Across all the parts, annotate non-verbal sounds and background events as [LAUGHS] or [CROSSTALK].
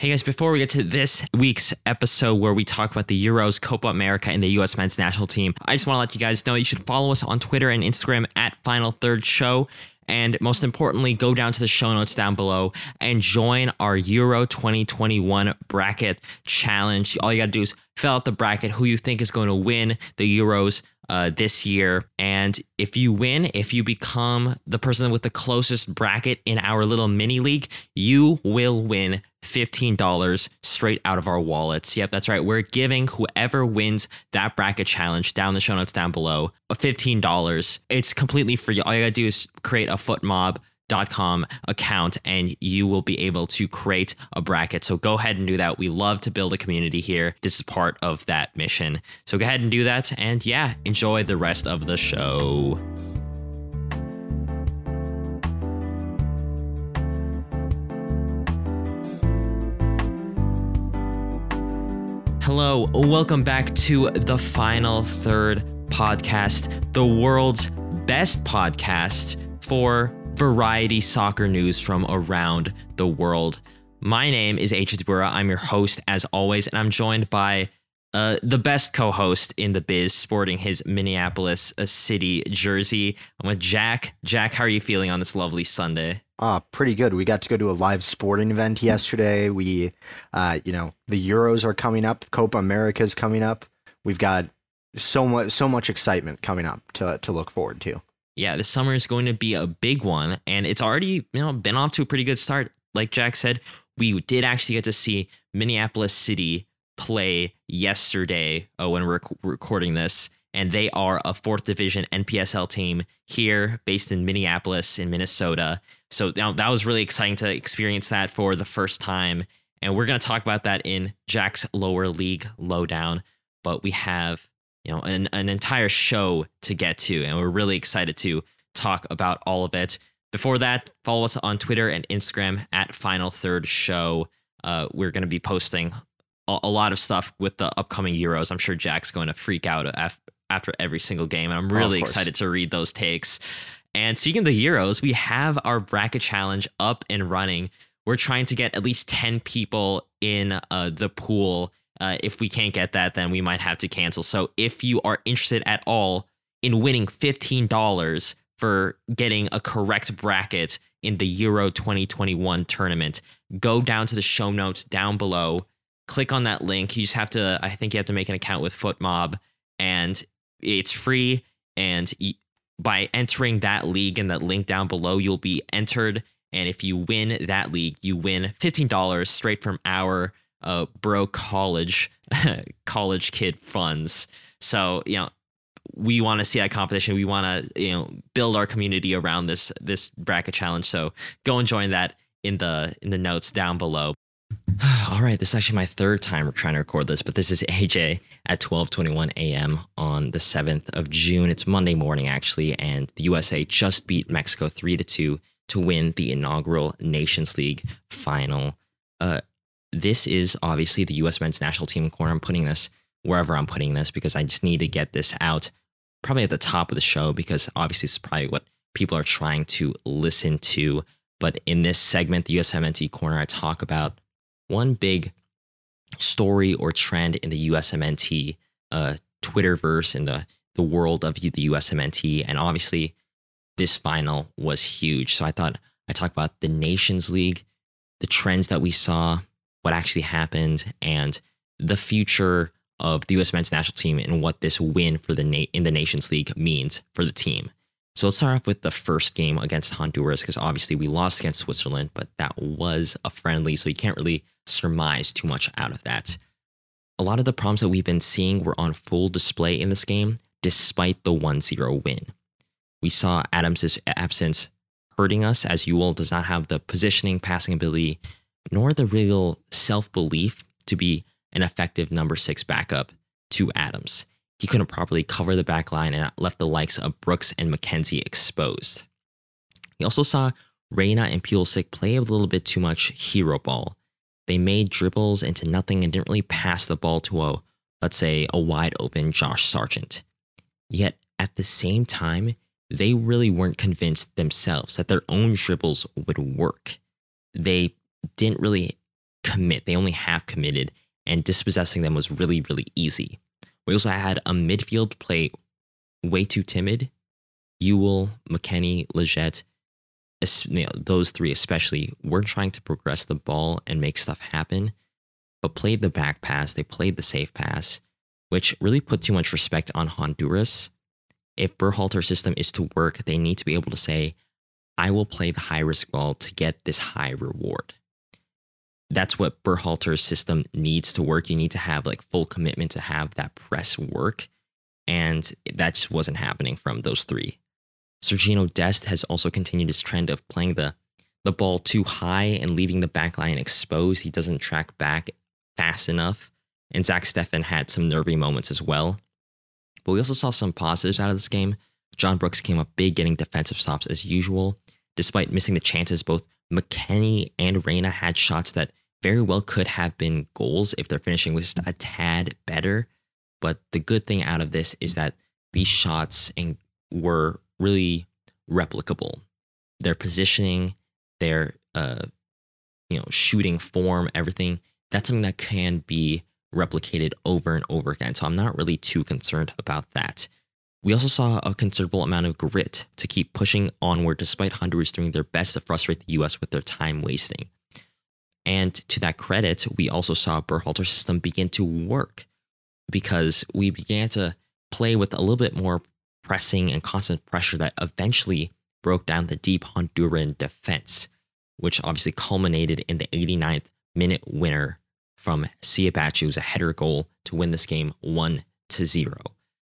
Hey guys, before we get to this week's episode where we talk about the Euros, Copa America, and the US men's national team, I just want to let you guys know you should follow us on Twitter and Instagram at Final Third Show. And most importantly, go down to the show notes down below and join our Euro 2021 bracket challenge. All you got to do is fill out the bracket who you think is going to win the Euros uh, this year. And if you win, if you become the person with the closest bracket in our little mini league, you will win $15 straight out of our wallets. Yep, that's right. We're giving whoever wins that bracket challenge down the show notes down below uh, $15. It's completely free. All you gotta do is create a FotMob com account and you will be able to create a bracket. So go ahead and do that. We love to build a community here. This is part of that mission. So go ahead and do that. And yeah, enjoy the rest of the show. Hello, welcome back to the Final Third podcast, the world's best podcast for variety soccer news from around the world. My name is H. Debura. I'm your host as always, and I'm joined by uh, the best co-host in the biz, sporting his Minneapolis uh, City jersey. I'm with Jack. Jack, how are you feeling on this lovely Sunday? Ah, pretty good. We got to go to a live sporting event yesterday. We, uh, you know, the Euros are coming up. Copa America is coming up. We've got so much, so much excitement coming up to to look forward to yeah, this summer is going to be a big one, and it's already you know been off to a pretty good start. Like Jack said, we did actually get to see Minneapolis City play yesterday uh, when we're rec- recording this, and they are a fourth division NPSL team here, based in Minneapolis in Minnesota. So know, that was really exciting to experience that for the first time, and we're going to talk about that in Jack's lower league lowdown. But we have you know an, an entire show to get to and we're really excited to talk about all of it before that follow us on twitter and instagram at final third show uh, we're going to be posting a, lot of stuff with the upcoming euros. I'm sure jack's going to freak out after, after every single game and i'm really oh, excited to read those takes. And speaking of the euros we have our bracket challenge up and running. We're trying to get at least 10 people in uh, the pool. Uh, if we can't get that, then we might have to cancel. So if you are interested at all in winning $15 for getting a correct bracket in the Euro 2021 tournament, go down to the show notes down below, click on that link. You just have to, I think you have to make an account with FotMob, and it's free. And by entering that league and that link down below, you'll be entered. And if you win that league, you win $15 straight from our uh, bro college [LAUGHS] college kid funds. So you know we want to see that competition. We want to you know build our community around this this bracket challenge. So go and join that in the in the notes down below. [SIGHS] All right, this is actually my third time trying to record this, but this is AJ at 12:21 a.m. on the 7th of June. It's Monday morning actually, and the USA just beat Mexico 3 to 2 to win the inaugural Nations League final. Uh, this is obviously the US men's national team corner. I'm putting this wherever I'm putting this because I just need to get this out probably at the top of the show because obviously it's probably what people are trying to listen to. But in this segment, the USMNT corner, I talk about one big story or trend in the USMNT uh, Twitterverse in the, the world of the USMNT. And obviously, this final was huge. So I thought I talk about the Nations League, the trends that we saw, what actually happened and the future of the U.S. men's national team and what this win for the na- in the Nations League means for the team. So let's start off with the first game against Honduras because obviously we lost against Switzerland, but that was a friendly, so you can't really surmise too much out of that. A lot of the problems that we've been seeing were on full display in this game, despite the 1 0 win. We saw Adams' absence hurting us as Yueill does not have the positioning, passing ability, nor the real self belief to be an effective number six backup to Adams. He couldn't properly cover the back line and left the likes of Brooks and McKenzie exposed. We also saw Reyna and Pulisic play a little bit too much hero ball. They made dribbles into nothing and didn't really pass the ball to a, let's say, a wide open Josh Sargent. Yet at the same time, they really weren't convinced themselves that their own dribbles would work. They didn't really commit. They only half committed, and dispossessing them was really, really easy. We also had a midfield play way too timid. Yueill, McKennie, Lletget, you know, those three especially, were trying to progress the ball and make stuff happen, but played the back pass. They played the safe pass, which really put too much respect on Honduras. If Berhalter's system is to work, they need to be able to say, I will play the high risk ball to get this high reward. That's what Berhalter's system needs to work. You need to have like full commitment to have that press work. And that just wasn't happening from those three. Sergino Dest has also continued his trend of playing the, the ball too high and leaving the back line exposed. He doesn't track back fast enough. And Zach Steffen had some nervy moments as well. But we also saw some positives out of this game. John Brooks came up big, getting defensive stops as usual. Despite missing the chances, both McKennie and Reyna had shots that very well could have been goals if their finishing was just a tad better. But the good thing out of this is that these shots and were really replicable. Their positioning, their uh, you know shooting form, everything that's something that can be replicated over and over again. So I'm not really too concerned about that. We also saw a considerable amount of grit to keep pushing onward despite Honduras doing their best to frustrate the US with their time wasting. And to that credit, we also saw Berhalter's system begin to work because we began to play with a little bit more pressing and constant pressure that eventually broke down the deep Honduran defense, which obviously culminated in the 89th minute winner from Siebatcheu, was a header goal to win this game 1 to 0.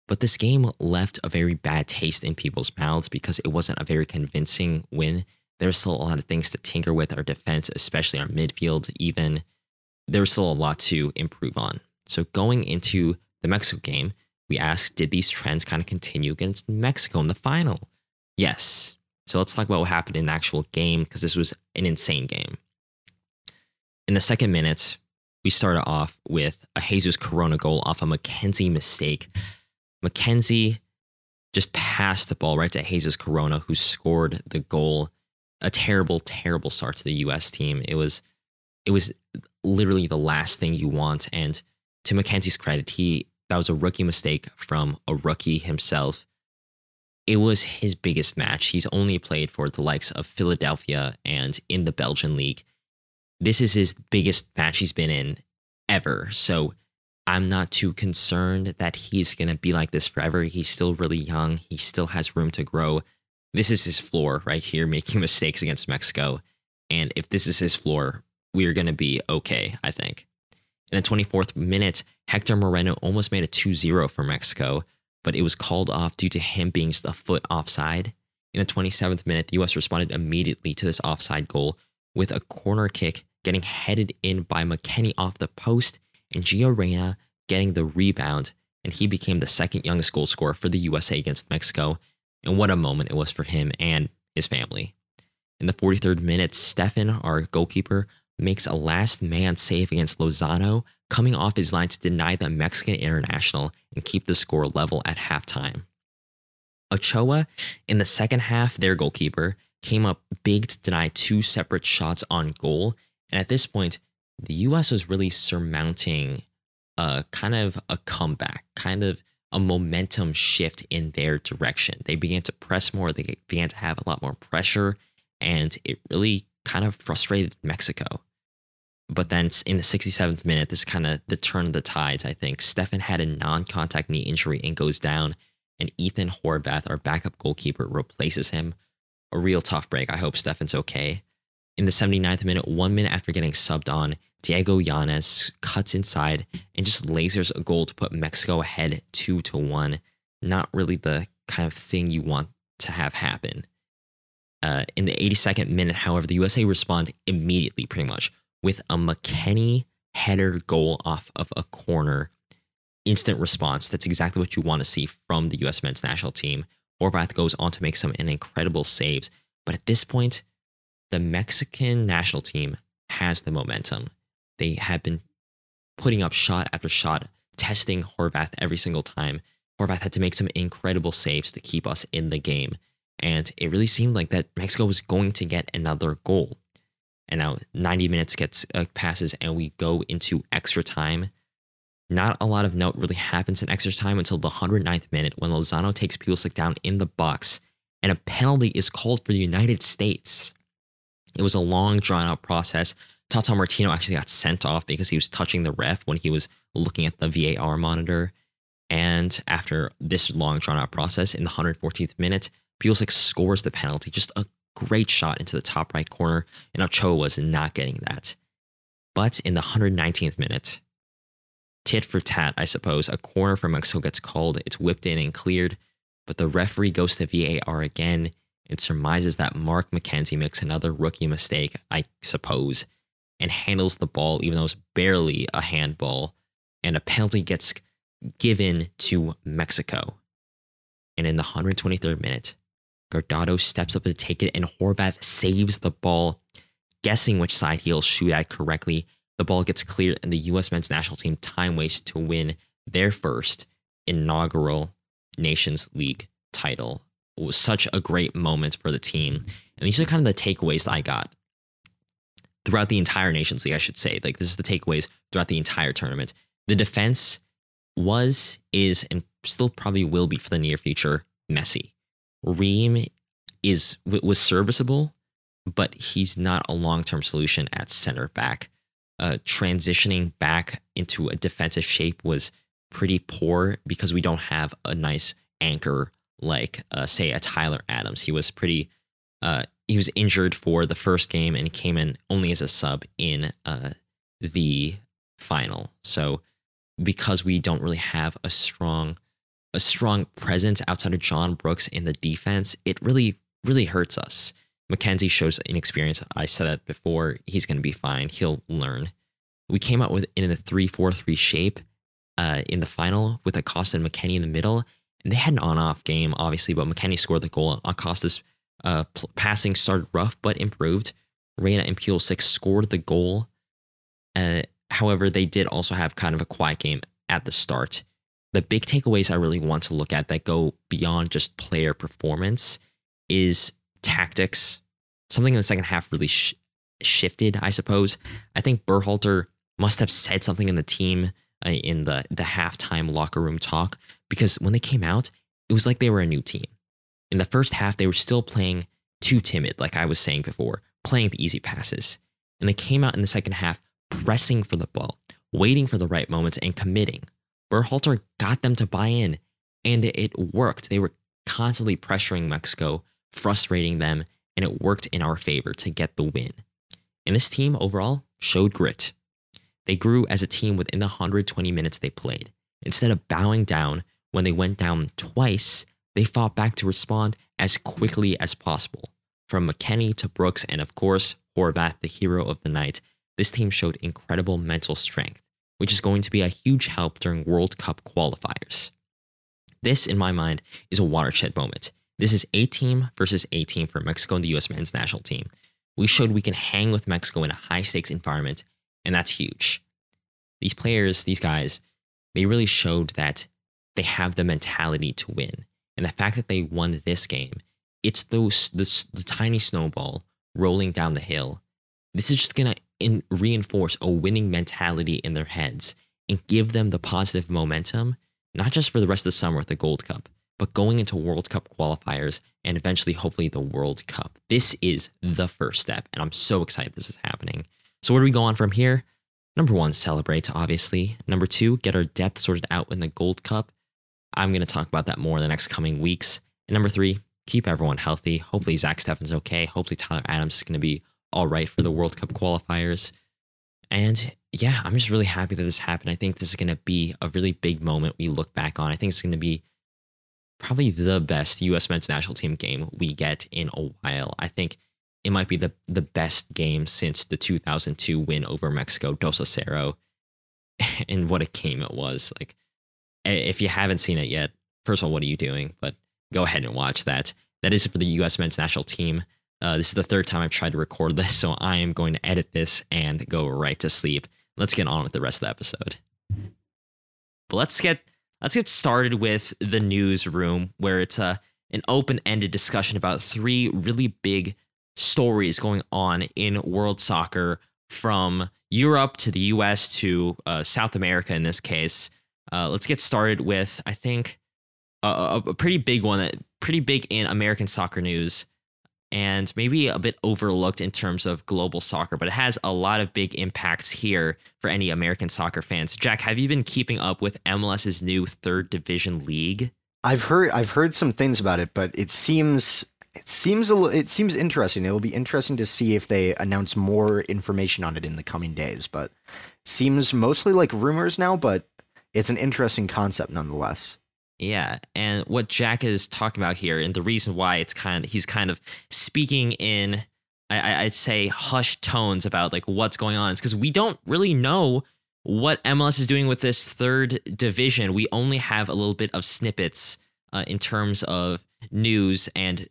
But this game left a very bad taste in people's mouths because it wasn't a very convincing win there's still a lot of things to tinker with our defense, especially our midfield, even. There's still a lot to improve on. So going into the Mexico game, we asked, did these trends kind of continue against Mexico in the final? Yes. So let's talk about what happened in the actual game because this was an insane game. In the second minute, we started off with a Jesus Corona goal off a McKenzie mistake. McKenzie just passed the ball right to Jesus Corona, who scored the goal a terrible, terrible start to the U.S. team. It was, it was literally the last thing you want. And to McKenzie's credit, he that was a rookie mistake from a rookie himself. It was his biggest match. He's only played for the likes of Philadelphia and in the Belgian league. This is his biggest match he's been in ever. So I'm not too concerned that he's going to be like this forever. He's still really young. He still has room to grow this is his floor right here, [LAUGHS] making mistakes against Mexico. And if this is his floor, we're going to be okay, I think. In the 24th minute, Hector Moreno almost made a 2 0 for Mexico, but it was called off due to him being just a foot offside. In the 27th minute, the US responded immediately to this offside goal with a corner kick getting headed in by McKennie off the post and Gio Reyna getting the rebound, and he became the second youngest goal scorer for the USA against Mexico and what a moment it was for him and his family. In the 43rd minute, Steffen, our goalkeeper, makes a last man save against Lozano, coming off his line to deny the Mexican international and keep the score level at halftime. Ochoa, in the second half, their goalkeeper, came up big to deny two separate shots on goal. And at this point, the US was really surmounting a kind of a comeback, kind of a momentum shift in their direction. They began to press more, they began to have a lot more pressure, and it really kind of frustrated Mexico. But then in the 67th minute, this kind of the turn of the tides, I think. Steffen had a non contact knee injury and goes down, and Ethan Horvath, our backup goalkeeper, replaces him. A real tough break. I hope Steffen's okay. In the 79th minute, one minute after getting subbed on, Diego Lainez cuts inside and just lasers a goal to put Mexico ahead two to one. Not really the kind of thing you want to have happen. Uh, in the 82nd minute, however, the USA respond immediately, pretty much, with a McKennie header goal off of a corner. Instant response. That's exactly what you want to see from the US men's national team. Horvath goes on to make some incredible saves. But at this point, the Mexican national team has the momentum. They have been putting up shot after shot, testing Horvath every single time. Horvath had to make some incredible saves to keep us in the game. And it really seemed like that Mexico was going to get another goal. And now 90 minutes gets uh, passes, and we go into extra time. Not a lot of note really happens in extra time until the 109th minute when Lozano takes Pulisic down in the box, and a penalty is called for the United States. It was a long, drawn out process. Tata Martino actually got sent off because he was touching the ref when he was looking at the VAR monitor. And after this long, drawn out process, in the 114th minute, Pulisic scores the penalty. Just a great shot into the top right corner, and Ochoa was not getting that. But in the 119th minute, tit for tat, I suppose, a corner from Mexico gets called. It's whipped in and cleared, but the referee goes to VAR again and surmises that Mark McKenzie makes another rookie mistake, I suppose, and handles the ball, even though it's barely a handball, and a penalty gets given to Mexico. And in the 123rd minute, Guardado steps up to take it, and Horvath saves the ball, guessing which side he'll shoot at correctly. The ball gets cleared, and the U.S. men's national team time wastes to win their first inaugural Nations League title. It was such a great moment for the team. And these are kind of the takeaways that I got throughout the entire Nations League, I should say. Like, this is the takeaways throughout the entire tournament. The defense was, is, and still probably will be for the near future messy. Ream is was serviceable, but he's not a long term solution at center back. Uh, transitioning back into a defensive shape was pretty poor because we don't have a nice anchor like, uh, say, a Tyler Adams. He was pretty. Uh, he was injured for the first game and came in only as a sub in uh, the final. So because we don't really have a strong a strong presence outside of John Brooks in the defense, it really, really hurts us. McKenzie shows inexperience. I said that before. He's going to be fine. He'll learn. We came out with in a 3 4 3 shape uh, in the final with Acosta and McKennie in the middle. And they had an on off game, obviously, but McKennie scored the goal. Acosta's uh, passing started rough but improved. Reyna and Pulisic scored the goal. Uh, however, they did also have kind of a quiet game at the start the big takeaways I really want to look at that go beyond just player performance is tactics. Something in the second half really sh- shifted, I suppose. I think Berhalter must have said something in the team uh, in the the halftime locker room talk because when they came out, it was like they were a new team. In the first half, they were still playing too timid, like I was saying before, playing the easy passes. And they came out in the second half pressing for the ball, waiting for the right moments and committing. Berhalter got them to buy in, and it worked. They were constantly pressuring Mexico, frustrating them, and it worked in our favor to get the win. And this team overall showed grit. They grew as a team within the 120 minutes they played. Instead of bowing down when they went down twice, they fought back to respond as quickly as possible. From McKennie to Brooks, and of course, Horvath, the hero of the night, this team showed incredible mental strength which is going to be a huge help during World Cup qualifiers. This, in my mind, is a watershed moment. This is A team versus A team for Mexico and the US men's national team. We showed we can hang with Mexico in a high stakes environment, and that's huge. These players, these guys, they really showed that they have the mentality to win. And the fact that they won this game, it's those the, the tiny snowball rolling down the hill. This is just gonna in, reinforce a winning mentality in their heads and give them the positive momentum, not just for the rest of the summer with the Gold Cup, but going into World Cup qualifiers and eventually, hopefully, the World Cup. This is the first step, and I'm so excited this is happening. So, where do we go on from here? Number one, celebrate, obviously. Number two, get our depth sorted out in the Gold Cup. I'm going to talk about that more in the next coming weeks. And number three, keep everyone healthy. Hopefully, Zach Steffen's okay. Hopefully, Tyler Adams is going to be all right for the World Cup qualifiers. And yeah, I'm just really happy that this happened. I think this is going to be a really big moment we look back on. I think it's going to be probably the best U.S. men's national team game we get in a while. I think it might be the, the best game since the 2002 win over Mexico, Dos a Cero. [LAUGHS] And what a game it was. Like, if you haven't seen it yet, first of all, what are you doing? But go ahead and watch that. That is it for the U.S. men's national team. Uh, this is the third time I've tried to record this, so I am going to edit this and go right to sleep. Let's get on with the rest of the episode. But let's get let's get started with the newsroom, where it's a an open ended discussion about three really big stories going on in world soccer from Europe to the US to uh, South America in this case. Uh, let's get started with, I think, a, a pretty big one that pretty big in American soccer news and maybe a bit overlooked in terms of global soccer, but it has a lot of big impacts here for any American soccer fans. Jack, have you been keeping up with MLS's new third division league? I've heard I've heard some things about it, but it seems it seems a, it seems interesting. It will be interesting to see if they announce more information on it in the coming days. But seems mostly like rumors now, but it's an interesting concept nonetheless. Yeah, and what Jack is talking about here, and the reason why it's kind of he's kind of speaking in, I, I'd say, hushed tones about like what's going on. It's because we don't really know what MLS is doing with this third division. We only have a little bit of snippets uh, in terms of news and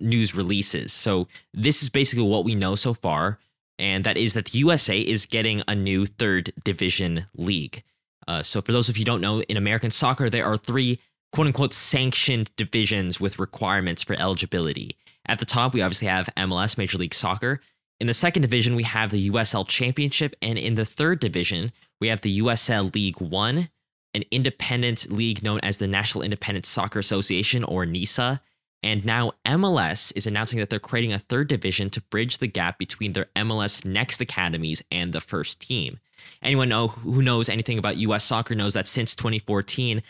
news releases. So this is basically what we know so far, and that is that the USA is getting a new third division league. Uh, so for those of you who don't know, in American soccer there are three quote unquote sanctioned divisions with requirements for eligibility. At the top, we obviously have MLS, Major League Soccer. In the second division, we have the USL Championship. And in the third division, we have the USL League One, an independent league known as the National Independent Soccer Association or NISA. And now MLS is announcing that they're creating a third division to bridge the gap between their MLS Next academies and the first team. Anyone know who knows anything about US soccer knows that since 2014,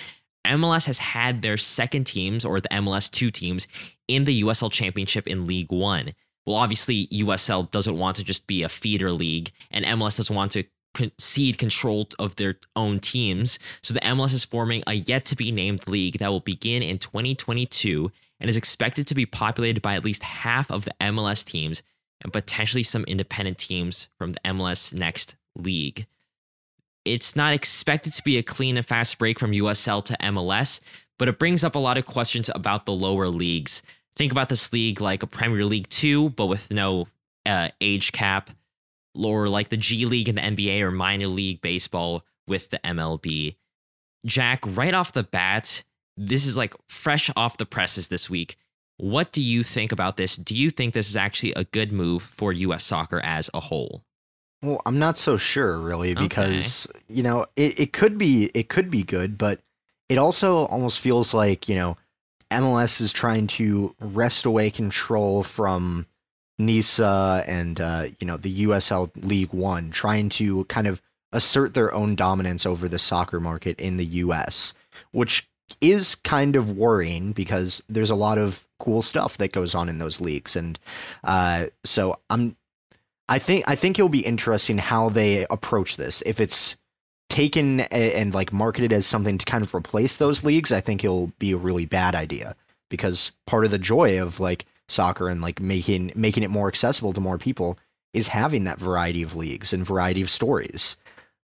MLS has had their second teams or the MLS two teams in the USL Championship in League One. Well, obviously, USL doesn't want to just be a feeder league, and MLS doesn't want to concede control of their own teams. So the MLS is forming a yet to be named league that will begin in 2022 and is expected to be populated by at least half of the MLS teams and potentially some independent teams from the MLS Next League. It's not expected to be a clean and fast break from USL to MLS, but it brings up a lot of questions about the lower leagues. Think about this league like a Premier League 2, but with no uh, age cap, or like the G League and the NBA or minor league baseball with the MLB. Jack, right off the bat, this is like fresh off the presses this week. What do you think about this? Do you think this is actually a good move for US soccer as a whole? Well, I'm not so sure really because okay. you know it, it could be it could be good, but it also almost feels like you know MLS is trying to wrest away control from NISA and uh, you know the USL League One, trying to kind of assert their own dominance over the soccer market in the US, which is kind of worrying because there's a lot of cool stuff that goes on in those leagues, and uh, so I'm I think I think it'll be interesting how they approach this. If it's taken and, and like marketed as something to kind of replace those leagues, I think it'll be a really bad idea because part of the joy of like soccer and like making making it more accessible to more people is having that variety of leagues and variety of stories.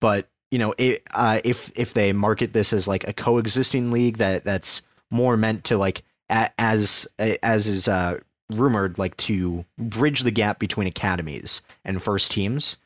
But you know, it, uh, if if they market this as like a coexisting league that that's more meant to like as as is uh, rumored like to bridge the gap between academies and first teams,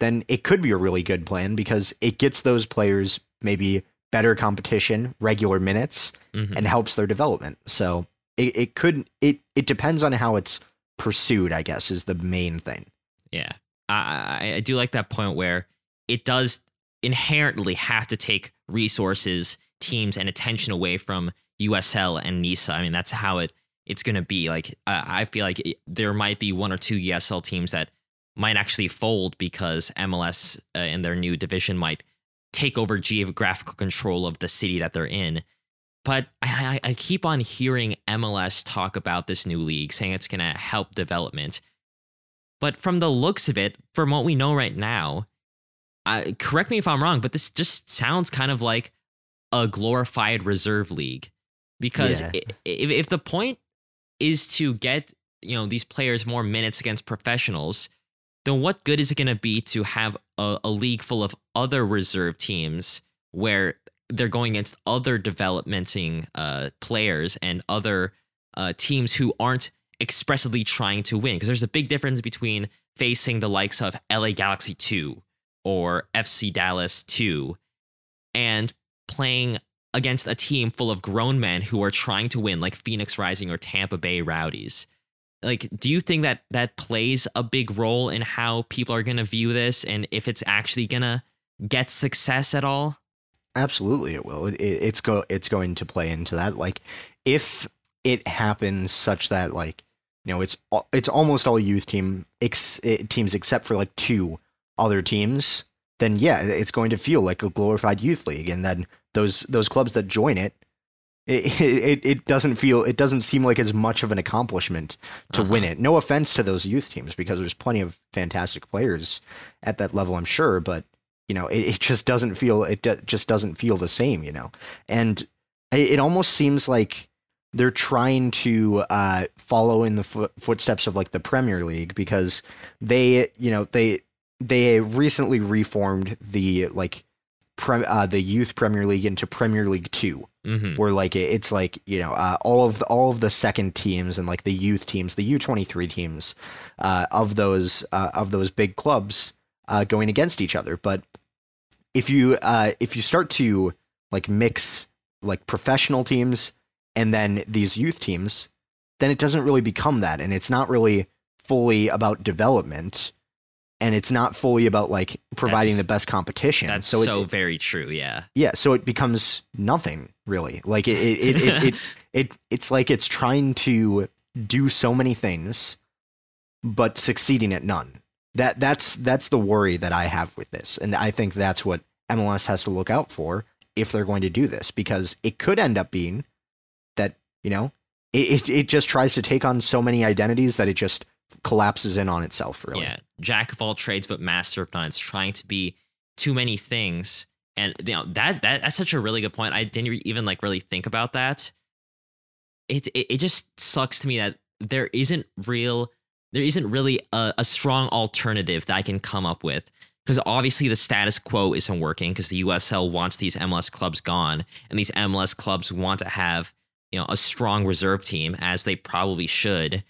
then it could be a really good plan because it gets those players maybe better competition, regular minutes, mm-hmm. and helps their development. So it, it could it it depends on how it's pursued, I guess, is the main thing. Yeah. I, I do like that point where it does inherently have to take resources, teams, and attention away from USL and NISA. I mean, that's how it it's going to be. Like, uh, I feel like it, there might be one or two USL teams that might actually fold because MLS uh, in their new division might take over geographical control of the city that they're in. But I, I, I keep on hearing MLS talk about this new league, saying it's going to help development. But from the looks of it, from what we know right now, uh, correct me if I'm wrong, but this just sounds kind of like a glorified reserve league. Because yeah. if, if the point is to get you know these players more minutes against professionals, then what good is it going to be to have a, a league full of other reserve teams where they're going against other developmenting uh, players and other uh, teams who aren't expressly trying to win? Because there's a big difference between facing the likes of LA Galaxy 2 or FC Dallas 2 and playing against a team full of grown men who are trying to win, like Phoenix Rising or Tampa Bay Rowdies. like do you think that that plays a big role in how people are going to view this and if it's actually going to get success at all? Absolutely, it will. It, it's go. It's going to play into that. Like, if it happens such that like, you know, it's it's almost all youth team ex, eh, teams except for like two other teams. Then yeah, it's going to feel like a glorified youth league, and then those those clubs that join it, it [LAUGHS] it, it doesn't feel it doesn't seem like as much of an accomplishment to uh-huh. win it. No offense to those youth teams because there's plenty of fantastic players at that level, I'm sure, but you know, it, it just doesn't feel it do, just doesn't feel the same, you know. And it, it almost seems like they're trying to uh, follow in the fo- footsteps of like the Premier League because they, you know, they they recently reformed the like pre- uh, the youth Premier League into Premier League 2 mm-hmm. where like it's like you know uh, all of the, all of the second teams and like the youth teams, the U twenty three teams uh, of those uh, of those big clubs uh, going against each other. But if you uh, if you start to like mix like professional teams and then these youth teams, then it doesn't really become that, and it's not really fully about development and it's not fully about like providing that's, the best competition. That's so, so it, very true. Yeah. Yeah. So it becomes nothing really. Like it, it, it, it, it, [LAUGHS] it, it's like it's trying to do so many things, but succeeding at none. That that's that's the worry that I have with this, and I think that's what MLS has to look out for if they're going to do this, because it could end up being that you know it, it, it just tries to take on so many identities that it just collapses in on itself really. Yeah. Jack of all trades but master of none. It's trying to be too many things. And you know that, that that's such a really good point. I didn't even like really think about that. It, it it just sucks to me that there isn't real there isn't really a, a strong alternative that i can come up with. Because obviously the status quo isn't working because the usl wants these mls clubs gone and these mls clubs want to have you know a strong reserve team as they probably should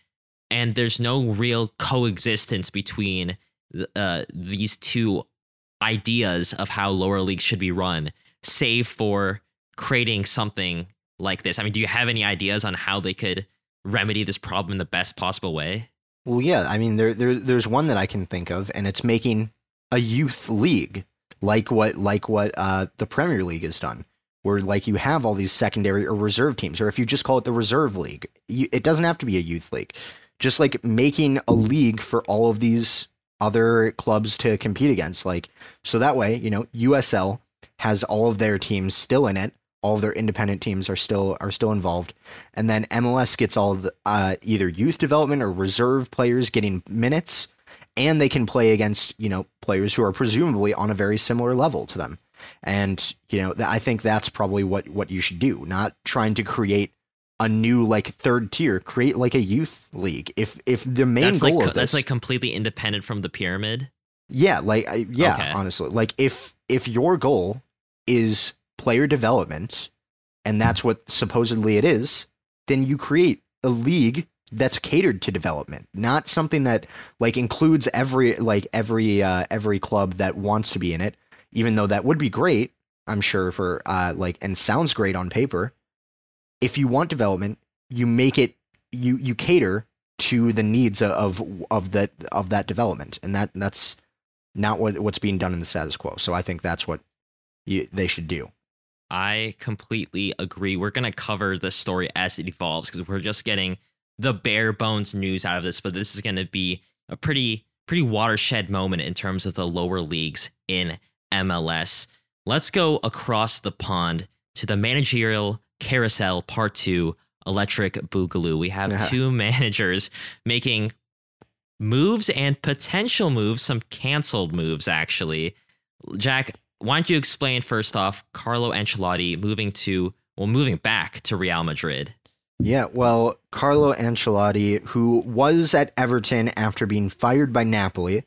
and there's no real coexistence between uh, these two ideas of how lower leagues should be run, save for creating something like this. I mean, do you have any ideas on how they could remedy this problem in the best possible way? Well, yeah. I mean, there, there there's one that I can think of, and it's making a youth league like what like what uh, the Premier League has done, where like you have all these secondary or reserve teams, or if you just call it the reserve league, you, it doesn't have to be a youth league just like making a league for all of these other clubs to compete against. Like, so that way, you know, USL has all of their teams still in it. All of their independent teams are still are still involved, and then MLS gets all the uh, either youth development or reserve players getting minutes, and they can play against you know players who are presumably on a very similar level to them. And you know, I think that's probably what what you should do, not trying to create a new like third tier create like a youth league. If if the main that's goal like, of this, that's like completely independent from the pyramid? Yeah like yeah okay. honestly. Like if if your goal is player development and that's what supposedly it is then you create a league that's catered to development not something that like includes every like every uh every club that wants to be in it even though that would be great i'm sure for uh like and sounds great on paper if you want development, you make it you you cater to the needs of of that of that development, and that that's not what what's being done in the status quo. So I think that's what you, they should do. I completely agree. We're gonna cover the story as it evolves because we're just getting the bare bones news out of this, but this is gonna be a pretty pretty watershed moment in terms of the lower leagues in MLS. Let's go across the pond to the managerial Carousel Part 2 Electric Boogaloo. We have two [LAUGHS] managers making moves and potential moves, some canceled moves, actually. Jack, why don't you explain first off Carlo Ancelotti moving to, well, moving back to Real Madrid? Yeah, well, Carlo Ancelotti, who was at Everton after being fired by Napoli,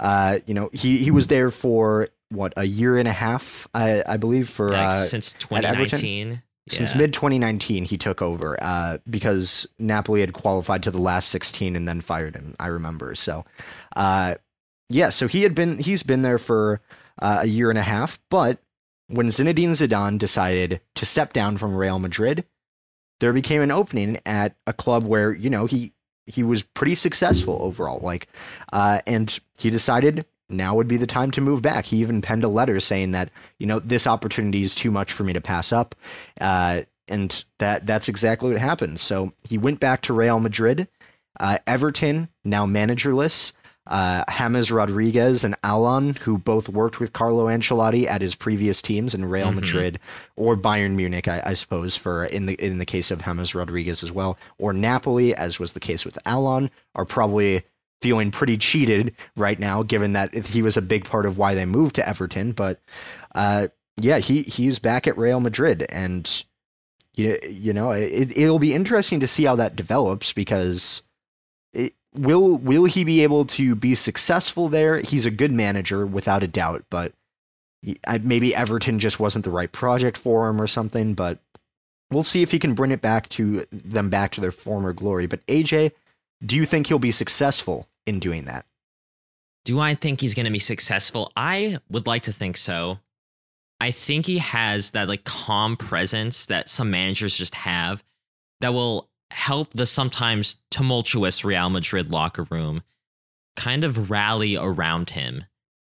uh, you know, he, he was there for what a year and a half, I, I believe, for yeah, uh, since 2019. Since mid 2019, he took over uh, because Napoli had qualified to the last 16 and then fired him. I remember. So, uh, yeah, so he had been he's been there for uh, a year and a half. But when Zinedine Zidane decided to step down from Real Madrid, there became an opening at a club where you know he he was pretty successful overall. Like, uh, and he decided now would be the time to move back. He even penned a letter saying that you know this opportunity is too much for me to pass up, uh, and that that's exactly what happened. So he went back to Real Madrid. Uh, Everton now managerless uh, James Rodriguez and Allan, who both worked with Carlo Ancelotti at his previous teams in Real mm-hmm. Madrid or Bayern Munich, I, I, suppose, for in the in the case of James Rodriguez as well, or Napoli, as was the case with Allan, are probably feeling pretty cheated right now, given that he was a big part of why they moved to Everton. But uh, yeah, he he's back at Real Madrid, and you you know it, it'll be interesting to see how that develops because will will he be able to be successful there? He's a good manager without a doubt, but maybe Everton just wasn't the right project for him or something. But we'll see if he can bring it back to them back to their former glory. But AJ, do you think he'll be successful in doing that? Do I think he's going to be successful? I would like to think so. I think he has that like calm presence that some managers just have that will help the sometimes tumultuous Real Madrid locker room kind of rally around him.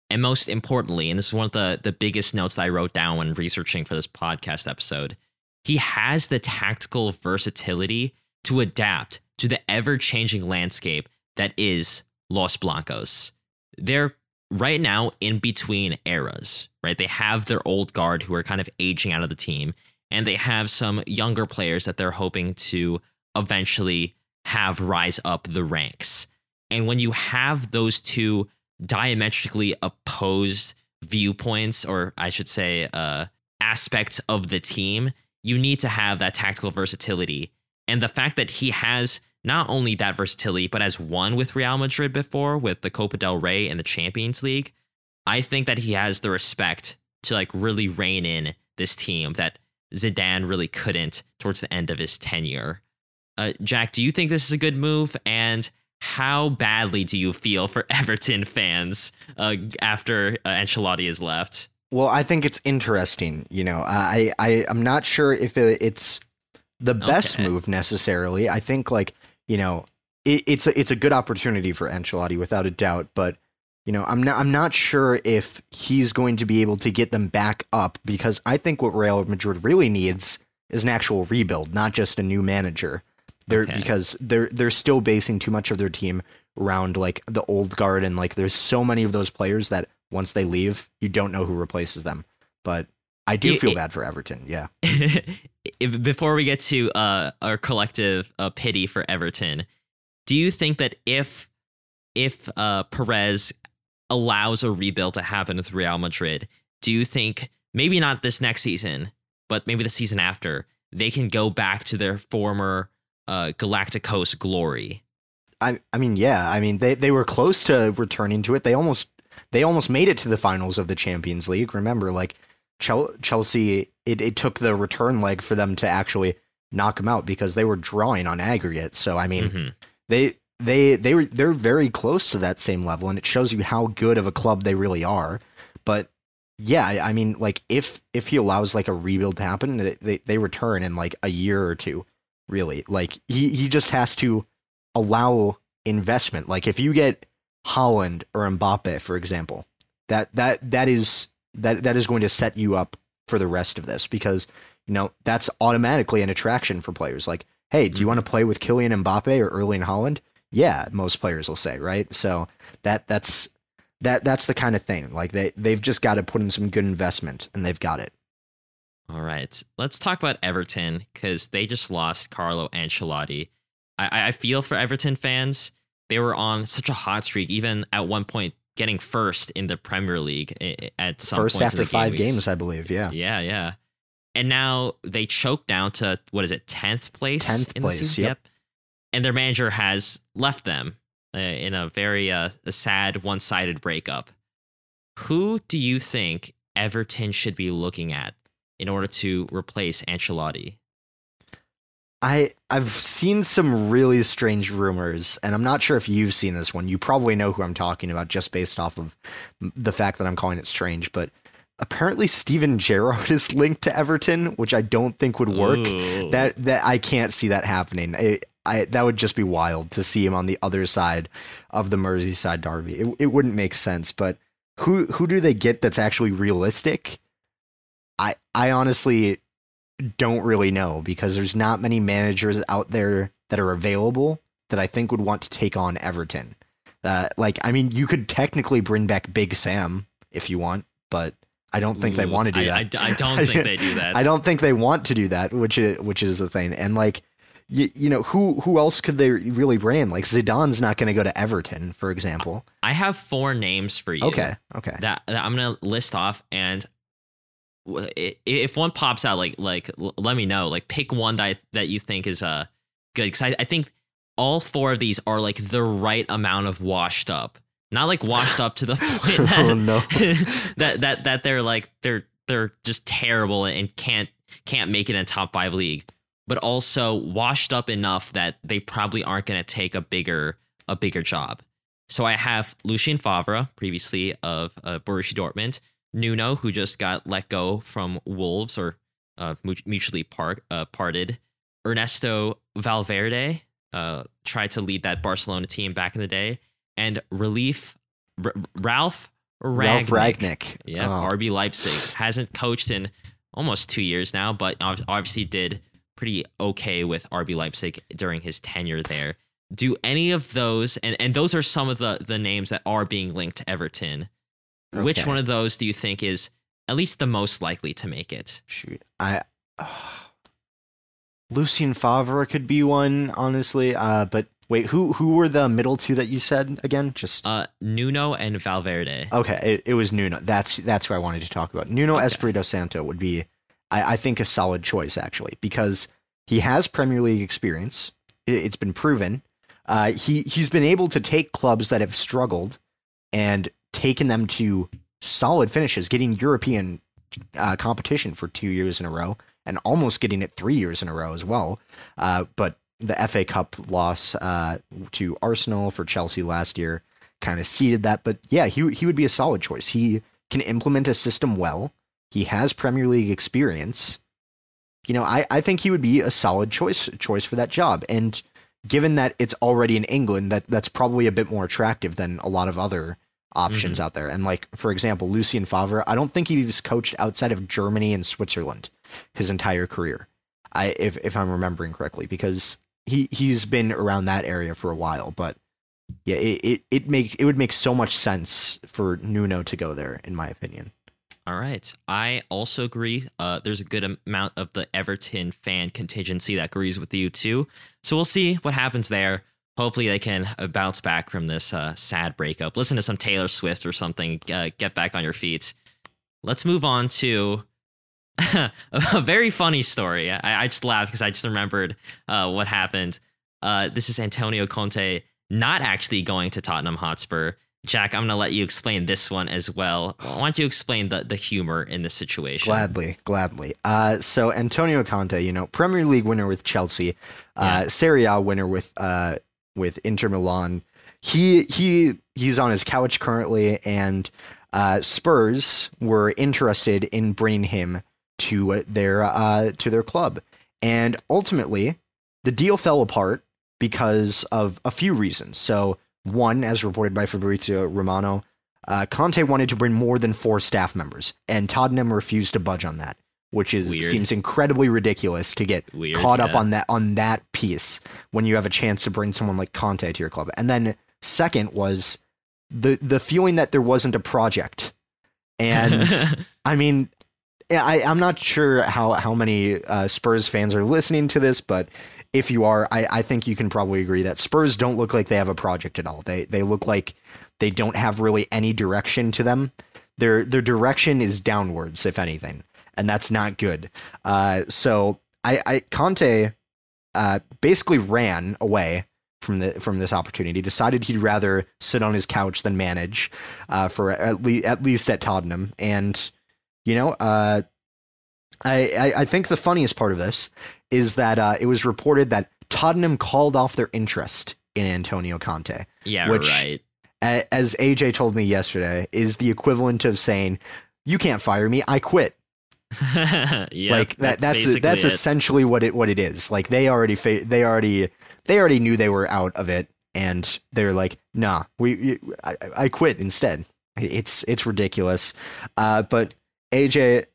And most importantly, and this is one of the, the biggest notes that I wrote down when researching for this podcast episode, he has the tactical versatility to adapt to the ever changing landscape that is Los Blancos. They're right now in between eras, right? They have their old guard who are kind of aging out of the team, and they have some younger players that they're hoping to eventually have rise up the ranks. And when you have those two diametrically opposed viewpoints, or I should say, uh, aspects of the team, you need to have that tactical versatility. And the fact that he has not only that versatility, but has won with Real Madrid before with the Copa del Rey and the Champions League, I think that he has the respect to like really rein in this team that Zidane really couldn't towards the end of his tenure. Uh, Jack, do you think this is a good move? And how badly do you feel for [LAUGHS] Everton fans uh, after uh, Ancelotti has left? Well, I think it's interesting. You know, I, I I'm not sure if it's the best okay. move necessarily. I think like you know it, it's a, it's a good opportunity for Ancelotti without a doubt, but you know I'm not I'm not sure if he's going to be able to get them back up because I think what Real Madrid really needs is an actual rebuild, not just a new manager. They're okay. because they're they're still basing too much of their team around like the old guard and like there's so many of those players that once they leave, you don't know who replaces them. But I do it, feel it, bad for Everton. Yeah. [LAUGHS] Before we get to uh, our collective uh, pity for Everton, do you think that if if uh, Perez allows a rebuild to happen with Real Madrid, do you think maybe not this next season, but maybe the season after, they can go back to their former uh, Galacticos glory. I I mean, yeah. I mean, they they were close to returning to it. They almost they almost made it to the finals of the Champions League. Remember, like Chelsea, it, it took the return leg for them to actually knock them out because they were drawing on aggregate. So I mean, mm-hmm. they they they were they're very close to that same level, and it shows you how good of a club they really are. But yeah, I mean, like if if he allows like a rebuild to happen, they they, they return in like a year or two really. Like he, he just has to allow investment. Like if you get Haaland or Mbappe, for example, that that that is that that is going to set you up for the rest of this because you know that's automatically an attraction for players. Like, hey, do you want to mm-hmm. play with Kylian Mbappe or Erling Haaland? Yeah, most players will say, right? So that that's that that's the kind of thing. Like they they've just got to put in some good investment, and they've got it. All right, let's talk about Everton because they just lost Carlo Ancelotti. I, I feel for Everton fans. They were on such a hot streak, even at one point getting first in the Premier League at some first after five game games, I believe. Yeah, yeah, yeah. And now they choked down to what is it, tenth place? Tenth place. Yep. yep. And their manager has left them uh, in a very uh, a sad, one-sided breakup. Who do you think Everton should be looking at in order to replace Ancelotti? I I've seen some really strange rumors, and I'm not sure if you've seen this one. You probably know who I'm talking about just based off of the fact that I'm calling it strange. But apparently, Steven Gerrard [LAUGHS] is linked to Everton, which I don't think would work. Ooh. That that I can't see that happening. I that would just be wild to see him on the other side of the Merseyside derby. It it wouldn't make sense, but who who do they get that's actually realistic? I I honestly don't really know because there's not many managers out there that are available that I think would want to take on Everton. Uh, like I mean, you could technically bring back Big Sam if you want, but I don't think they want to do I, that. I, I don't think they do [LAUGHS] that. I don't think they want to do that, which is which is the thing. And like, you, you know, who who else could they really bring in? Like Zidane's not going to go to Everton, for example. I have four names for you. Okay, okay. That, that I'm gonna list off, and if one pops out, like like l- let me know. Like pick one that I, that you think is uh good because I, I think all four of these are like the right amount of washed up. Not like washed up to the [LAUGHS] point [LAUGHS] that, Oh, no. [LAUGHS] that that that they're like they're they're just terrible and can't can't make it in top five league, but also washed up enough that they probably aren't going to take a bigger a bigger job. So I have Lucien Favre, previously of uh, Borussia Dortmund, Nuno, who just got let go from Wolves or uh, mutually part, uh, parted, Ernesto Valverde, uh, tried to lead that Barcelona team back in the day, and relief R- Ralf Rangnick. Ralf Rangnick. Yeah, Oh. RB Leipzig hasn't coached in almost two years now, but obviously did pretty okay with RB Leipzig during his tenure there. Do any of those, and, and those are some of the, the names that are being linked to Everton. Which one of those do you think is at least the most likely to make it? Shoot, I. [SIGHS] Lucien Favre could be one, honestly. Uh, but wait, who who were the middle two that you said again? Just Uh, Nuno and Valverde. okay, it, it was Nuno. That's that's who I wanted to talk about. Nuno Okay. Espirito Santo would be, I, I think, a solid choice actually because he has Premier League experience. It, it's been proven. Uh, he he's been able to take clubs that have struggled and taken them to solid finishes, getting European uh, competition for two years in a row, and almost getting it three years in a row as well. Uh, but the FA Cup loss uh, to Arsenal for Chelsea last year kind of seeded that. But yeah, he he would be a solid choice. He can implement a system well. He has Premier League experience. You know, I, I think he would be a solid choice choice for that job. And given that it's already in England, that that's probably a bit more attractive than a lot of other options out there. And like for example, Lucien Favre, I don't think he's coached outside of Germany and Switzerland his entire career. I if if I'm remembering correctly, because he he's been around that area for a while, but yeah, it, it, it make it would make so much sense for Nuno to go there, in my opinion. All right. I also agree. Uh, there's a good amount of the Everton fan contingency that agrees with you too. So we'll see what happens there. Hopefully they can uh, bounce back from this uh, sad breakup. Listen to some Taylor Swift or something. Uh, get back on your feet. Let's move on to [LAUGHS] a very funny story. I, I just laughed because I just remembered uh, what happened. Uh, this is Antonio Conte not actually going to Tottenham Hotspur. Jack, I'm going to let you explain this one as well. Why don't you explain the, the humor in this situation? Gladly, gladly. Uh, so Antonio Conte, you know, Premier League winner with Chelsea, uh, Yeah. Serie A winner with uh, with Inter Milan. He he he's on his couch currently, and uh, Spurs were interested in bringing him to their uh, to their club, and ultimately the deal fell apart because of a few reasons. So one, as reported by Fabrizio Romano, uh, Conte wanted to bring more than four staff members, and Tottenham refused to budge on that, which is Weird. seems incredibly ridiculous to get Weird, caught up yeah. on that on that piece when you have a chance to bring someone like Conte to your club. And then second was the the feeling that there wasn't a project, and [LAUGHS] I mean, I, I'm not sure how how many uh, Spurs fans are listening to this, but if you are, I, I think you can probably agree that Spurs don't look like they have a project at all. They they look like they don't have really any direction to them. Their their direction is downwards, if anything, and that's not good. Uh, so I, I Conte uh, basically ran away from the from this opportunity. Decided he'd rather sit on his couch than manage uh, for at least at least at Tottenham. And you know, uh, I, I I think the funniest part of this is that uh, it was reported that Tottenham called off their interest in Antonio Conte. yeah, which- right. As AJ told me yesterday, is the equivalent of saying, "You can't fire me, I quit." [LAUGHS] yeah, like that that's that's it. essentially what it what it is like they already fa- they already they already knew they were out of it, and they're like, "Nah, we, I, I quit instead." It's it's ridiculous. Uh, but AJ,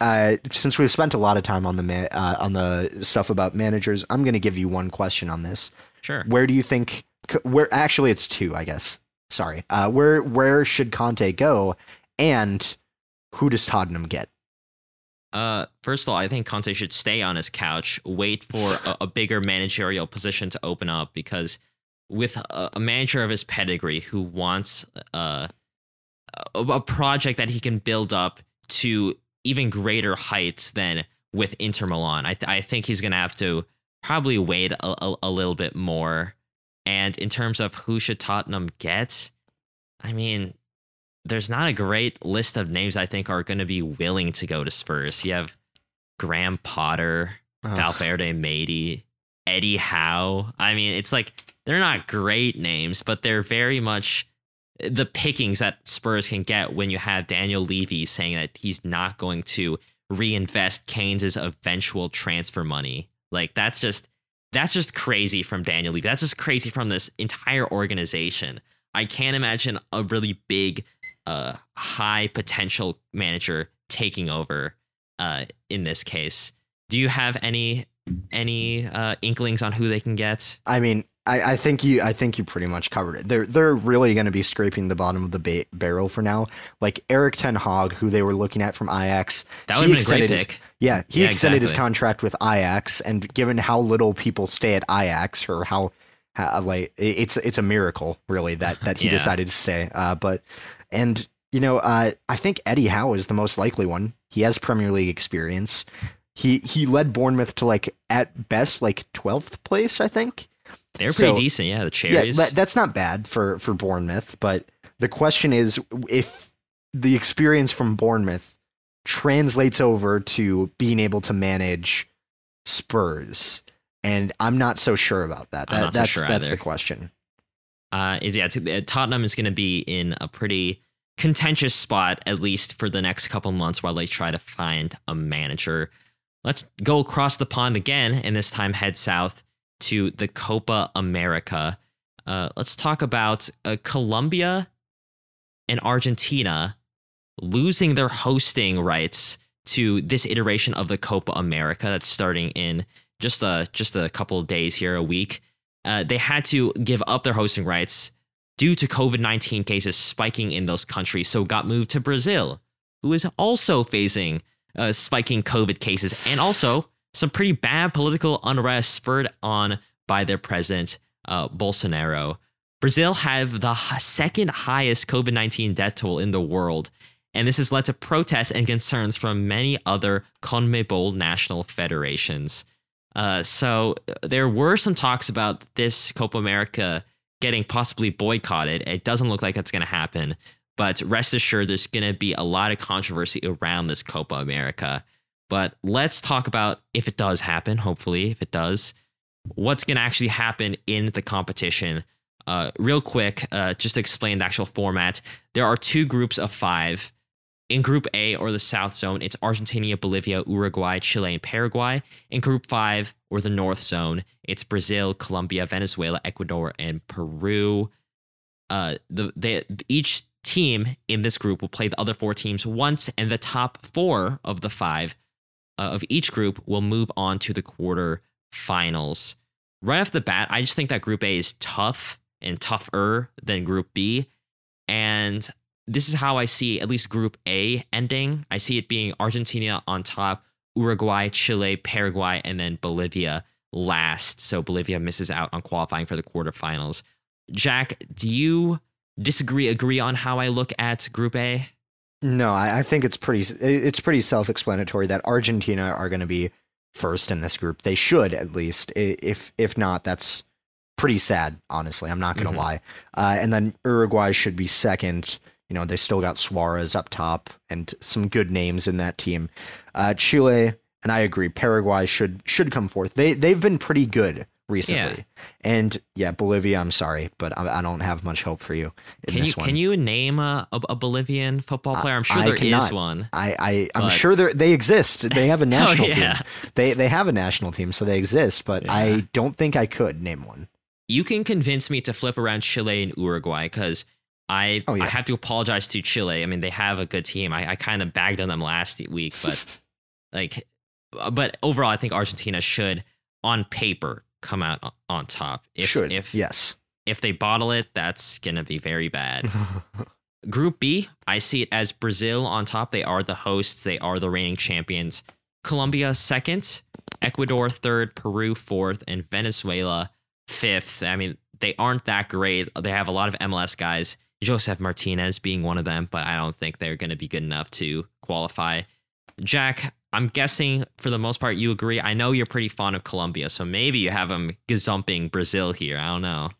uh, since we've spent a lot of time on the ma- uh, on the stuff about managers, I'm going to give you one question on this. Sure. Where do you think? Where actually, it's two, I guess. Sorry. Uh, where where should Conte go, and who does Tottenham get? Uh, first of all, I think Conte should stay on his couch, wait for a, a bigger managerial position to open up, because with a, a manager of his pedigree who wants uh, a, a project that he can build up to even greater heights than with Inter Milan, I, th- I think he's gonna have to probably wait a, a, a little bit more. And in terms of who should Tottenham get, I mean, there's not a great list of names I think are going to be willing to go to Spurs. You have Graham Potter, Ugh. Valverde Mady, Eddie Howe. I mean, it's like they're not great names, but they're very much eh, the pickings that Spurs can get when you have Daniel Levy saying that he's not going to reinvest Kane's eventual transfer money. Like that's just that's just crazy from Daniel Levy. That's just crazy from this entire organization. I can't imagine a really big, uh, high potential manager taking over uh, in this case. Do you have any any uh, inklings on who they can get? I mean, I, I think you I think you pretty much covered it. They're they're really going to be scraping the bottom of the ba- barrel for now. Like Erik ten Hag, who they were looking at from Ajax, That would been a great his- pick. yeah, he Yeah, extended his contract with Ajax, and given how little people stay at Ajax, or how, how like it's it's a miracle really that that he [LAUGHS] Yeah. decided to stay. Uh, but and you know, uh, I think Eddie Howe is the most likely one. He has Premier League experience. He he led Bournemouth to like at best like twelfth place, I think. They're pretty So- decent, yeah. The Yeah, cherries. that, that's not bad for for Bournemouth, but the question is if the experience from Bournemouth translates over to being able to manage Spurs, and I'm not so sure about that. That not so that's sure that's the question. Uh, is yeah, uh, Tottenham is going to be in a pretty contentious spot at least for the next couple months while they try to find a manager. Let's go across the pond again, and this time head south to the Copa America. Uh, let's talk about uh, Colombia and Argentina losing their hosting rights to this iteration of the Copa America that's starting in just a just a couple of days here, a week uh, they had to give up their hosting rights due to COVID 19 cases spiking in those countries. So got moved to Brazil, who is also facing uh, spiking COVID cases and also some pretty bad political unrest spurred on by their president, uh, Bolsonaro. Brazil have the second highest COVID 19 death toll in the world. And this has led to protests and concerns from many other CONMEBOL national federations. Uh, so uh, there were some talks about this Copa America getting possibly boycotted. It doesn't look like that's going to happen, but rest assured, there's going to be a lot of controversy around this Copa America. But let's talk about if it does happen. Hopefully, if it does, what's going to actually happen in the competition. Uh, real quick, uh, just to explain the actual format, there are two groups of five. In Group A or the South Zone, it's Argentina, Bolivia, Uruguay, Chile, and Paraguay. In Group 5 or the North Zone, it's Brazil, Colombia, Venezuela, Ecuador, and Peru. Uh, the, they, each team in this group will play the other four teams once, and the top four of the five uh, of each group will move on to the quarter finals. Right off the bat, I just think that Group A is tough and tougher than Group B. And this is how I see at least Group A ending. I see it being Argentina on top, Uruguay, Chile, Paraguay, and then Bolivia last. So Bolivia misses out on qualifying for the quarterfinals. Jack, do you disagree, agree on how I look at Group A? No, I, I think it's pretty it's pretty self-explanatory that Argentina are going to be first in this group. They should at least. If if not, that's pretty sad. Honestly, I'm not going to Mhm. lie. Uh, and then Uruguay should be second. You know, they still got Suarez up top and some good names in that team. Uh, Chile and I agree. Paraguay should should come forth. They they've been pretty good recently. And yeah, Bolivia, I'm sorry, but I, I don't have much hope for you in Can you can you name a, a, a Bolivian football player? I'm sure I there is cannot. one. I, I I'm sure they they exist. They have a [LAUGHS] national Oh, yeah. team. They they have a national team, so they exist. But Yeah. I don't think I could name one. You can convince me to flip around Chile and Uruguay because I Oh, yeah. I have to apologize to Chile. I mean, they have a good team. I, I kind of bagged on them last week, but [LAUGHS] like, uh, but overall, I think Argentina should, on paper, come out on top. If Should if yes. if they bottle it, that's gonna be very bad. [LAUGHS] Group B, I see it as Brazil on top. They are the hosts, they are the reigning champions. Colombia second, Ecuador third, Peru fourth, and Venezuela fifth. I mean, they aren't that great. They have a lot of MLS guys, Josef Martinez being one of them, but I don't think they're going to be good enough to qualify. Jack, I'm guessing for the most part you agree. I know you're pretty fond of Colombia, so maybe you have them gazumping Brazil here. I don't know.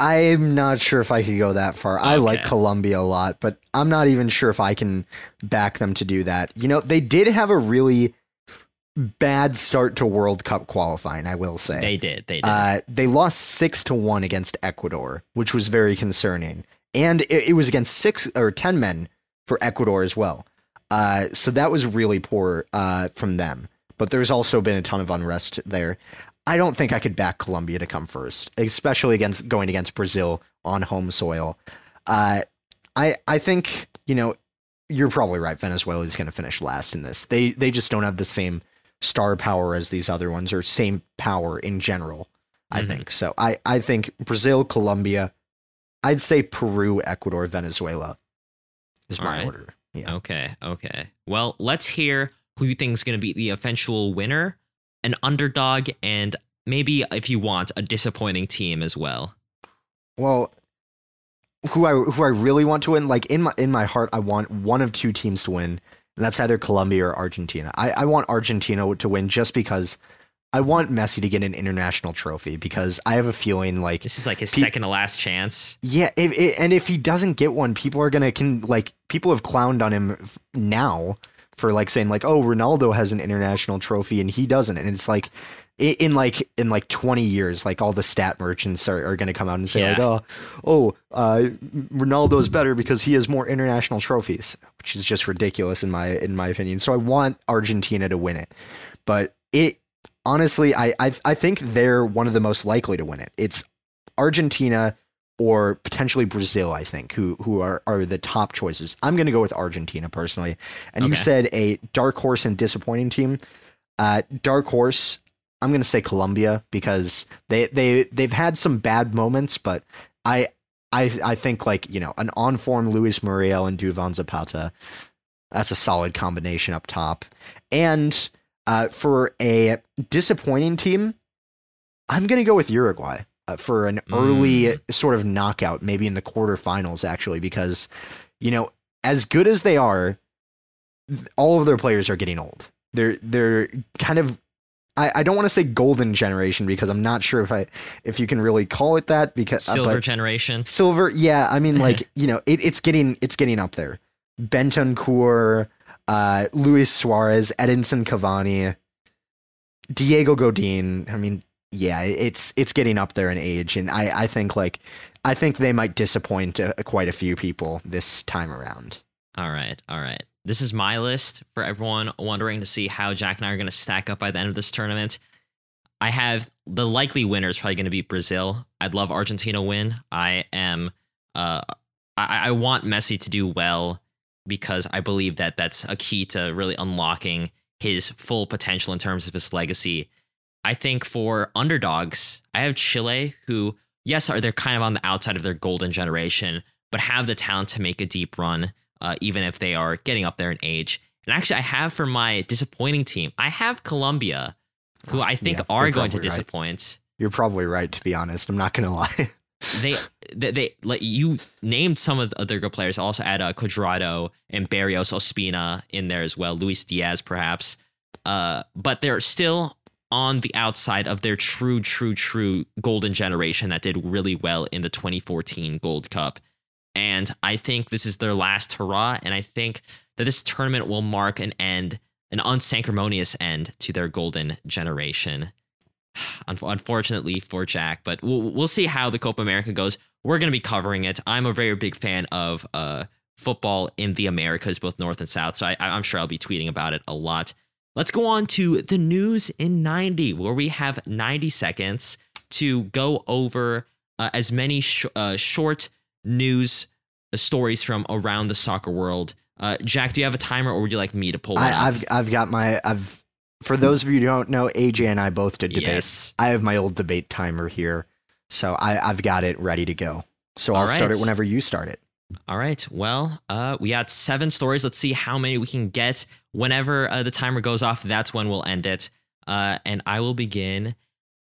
I'm not sure if I could go that far. I like Colombia a lot, but I'm not even sure if I can back them to do that. You know, they did have a really bad start to World Cup qualifying, I will say. They did. They did. Uh, they lost six to one against Ecuador, which was very concerning, and it, it was against six or ten men for Ecuador as well. Uh, so that was really poor uh, from them. But there's also been a ton of unrest there. I don't think I could back Colombia to come first, especially against going against Brazil on home soil. Uh, I I think you know you're probably right. Venezuela is going to finish last in this. They they just don't have the same star power as these other ones, or same power in general. I Mhm. think so. I I think Brazil, Colombia, I'd say Peru, Ecuador, Venezuela is my right. order. Yeah. Okay, okay. Well, let's hear who you think is going to be the eventual winner, an underdog, and maybe if you want a disappointing team as well. Well, who I who I really want to win, like in my in my heart, I want one of two teams to win, and that's either Colombia or Argentina. I, I want Argentina to win just because I want Messi to get an international trophy because I have a feeling like This is like his Pe- second to last chance. yeah, if, i and if he doesn't get one, people are gonna can like people have clowned on him now for like saying like oh Ronaldo has an international trophy and he doesn't, and it's like in like in like 20 years like all the stat merchants are, are going to come out and say like oh oh uh ronaldo's better because he has more international trophies which is just ridiculous in my in my opinion. So i want argentina to win it. But it honestly i i, I think they're one of the most likely to win it. It's argentina or potentially brazil i think who who are are the top choices. I'm going to go with argentina personally. And you said a dark horse and disappointing team. Uh, dark horse I'm gonna say Colombia because they they they've had some bad moments, but I I I think like you know an on form Luis Muriel and Duvan Zapata, that's a solid combination up top. And uh, for a disappointing team, I'm gonna go with Uruguay uh, for an early Mm. sort of knockout, maybe in the quarterfinals actually, because you know as good as they are, all of their players are getting old. They're they're kind of I, I don't want to say golden generation because I'm not sure if I if you can really call it that because uh, Silver generation. silver yeah I mean [LAUGHS] like you know it, it's getting it's getting up there Bentancur uh Luis Suarez Edinson Cavani Diego Godin I mean yeah it's it's getting up there in age and I I think like I think they might disappoint uh, quite a few people this time around All right, all right. This is my list for everyone wondering to see how Jack and I are going to stack up by the end of this tournament. I have the likely winner is probably going to be Brazil. I'd love Argentina win. I am, uh, I, I want Messi to do well because I believe that that's a key to really unlocking his full potential in terms of his legacy. I think for underdogs, I have Chile, who yes, are they're kind of on the outside of their golden generation, but have the talent to make a deep run uh, even if they are getting up there in age. And actually, I have for my disappointing team, I have Colombia, who I think Yeah, are going to probably right. disappoint. you're probably right to be honest I'm not gonna [LAUGHS] lie They, they, they, like you named some of the other good players. Also add uh, Cuadrado and Barrios Ospina in there as well. Luis Diaz, perhaps. Uh, but they're still on the outside of their true, true, true golden generation that did really well in the 2014 Gold Cup. And I think this is their last hurrah. And I think that this tournament will mark an end, an unsanctimonious end to their golden generation. Unfortunately for Jack, but we'll, we'll see how the Copa America goes. We're going to be covering it. I'm a very big fan of uh, football in the Americas, both North and South. So I, I'm sure I'll be tweeting about it a lot. Let's go on to the news in 90, where we have 90 seconds to go over uh, as many sh- uh, short news uh, stories from around the soccer world. Uh, Jack, do you have a timer, or would you like me to pull? I. I've I've got my I've for those of you who don't know, AJ and I both did debate. Yes. I have my old debate timer here, so I I've got it ready to go. So All I'll start it whenever you start it. All right. Well, uh, we got seven stories. Let's see how many we can get. Whenever uh, the timer goes off, that's when we'll end it. Uh, and I will begin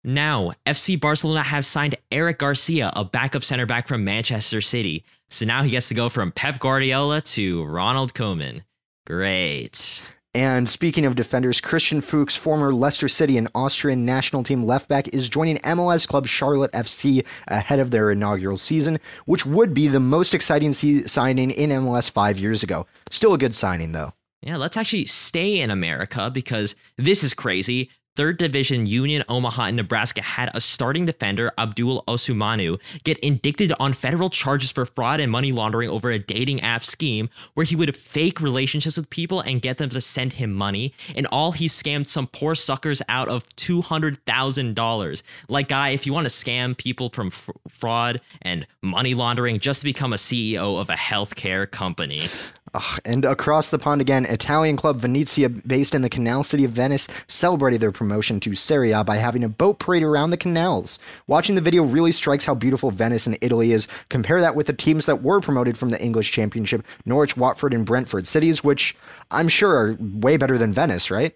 now. FC Barcelona have signed Eric Garcia, a backup center back from Manchester City. So now he gets to go from Pep Guardiola to Ronald Koeman. Great. And speaking of defenders, Christian Fuchs, former Leicester City and Austrian national team left back, is joining MLS club Charlotte FC ahead of their inaugural season, which would be the most exciting se- signing in MLS five years ago. Still a good signing, though. Yeah, let's actually stay in America because this is crazy. Third Division Union Omaha in Nebraska had a starting defender, Abdul Osumanu, get indicted on federal charges for fraud and money laundering over a dating app scheme where he would fake relationships with people and get them to send him money. And all he scammed some poor suckers out of $200,000. Like, guy, if you want to scam people from f- fraud and money laundering just become a CEO of a healthcare company. Ugh, and across the pond again, Italian club Venezia, based in the canal city of Venice, celebrated their promotion to Serie A by having a boat parade around the canals. Watching the video really strikes how beautiful Venice and Italy is. Compare that with the teams that were promoted from the English Championship Norwich, Watford, and Brentford, cities which I'm sure are way better than Venice, right?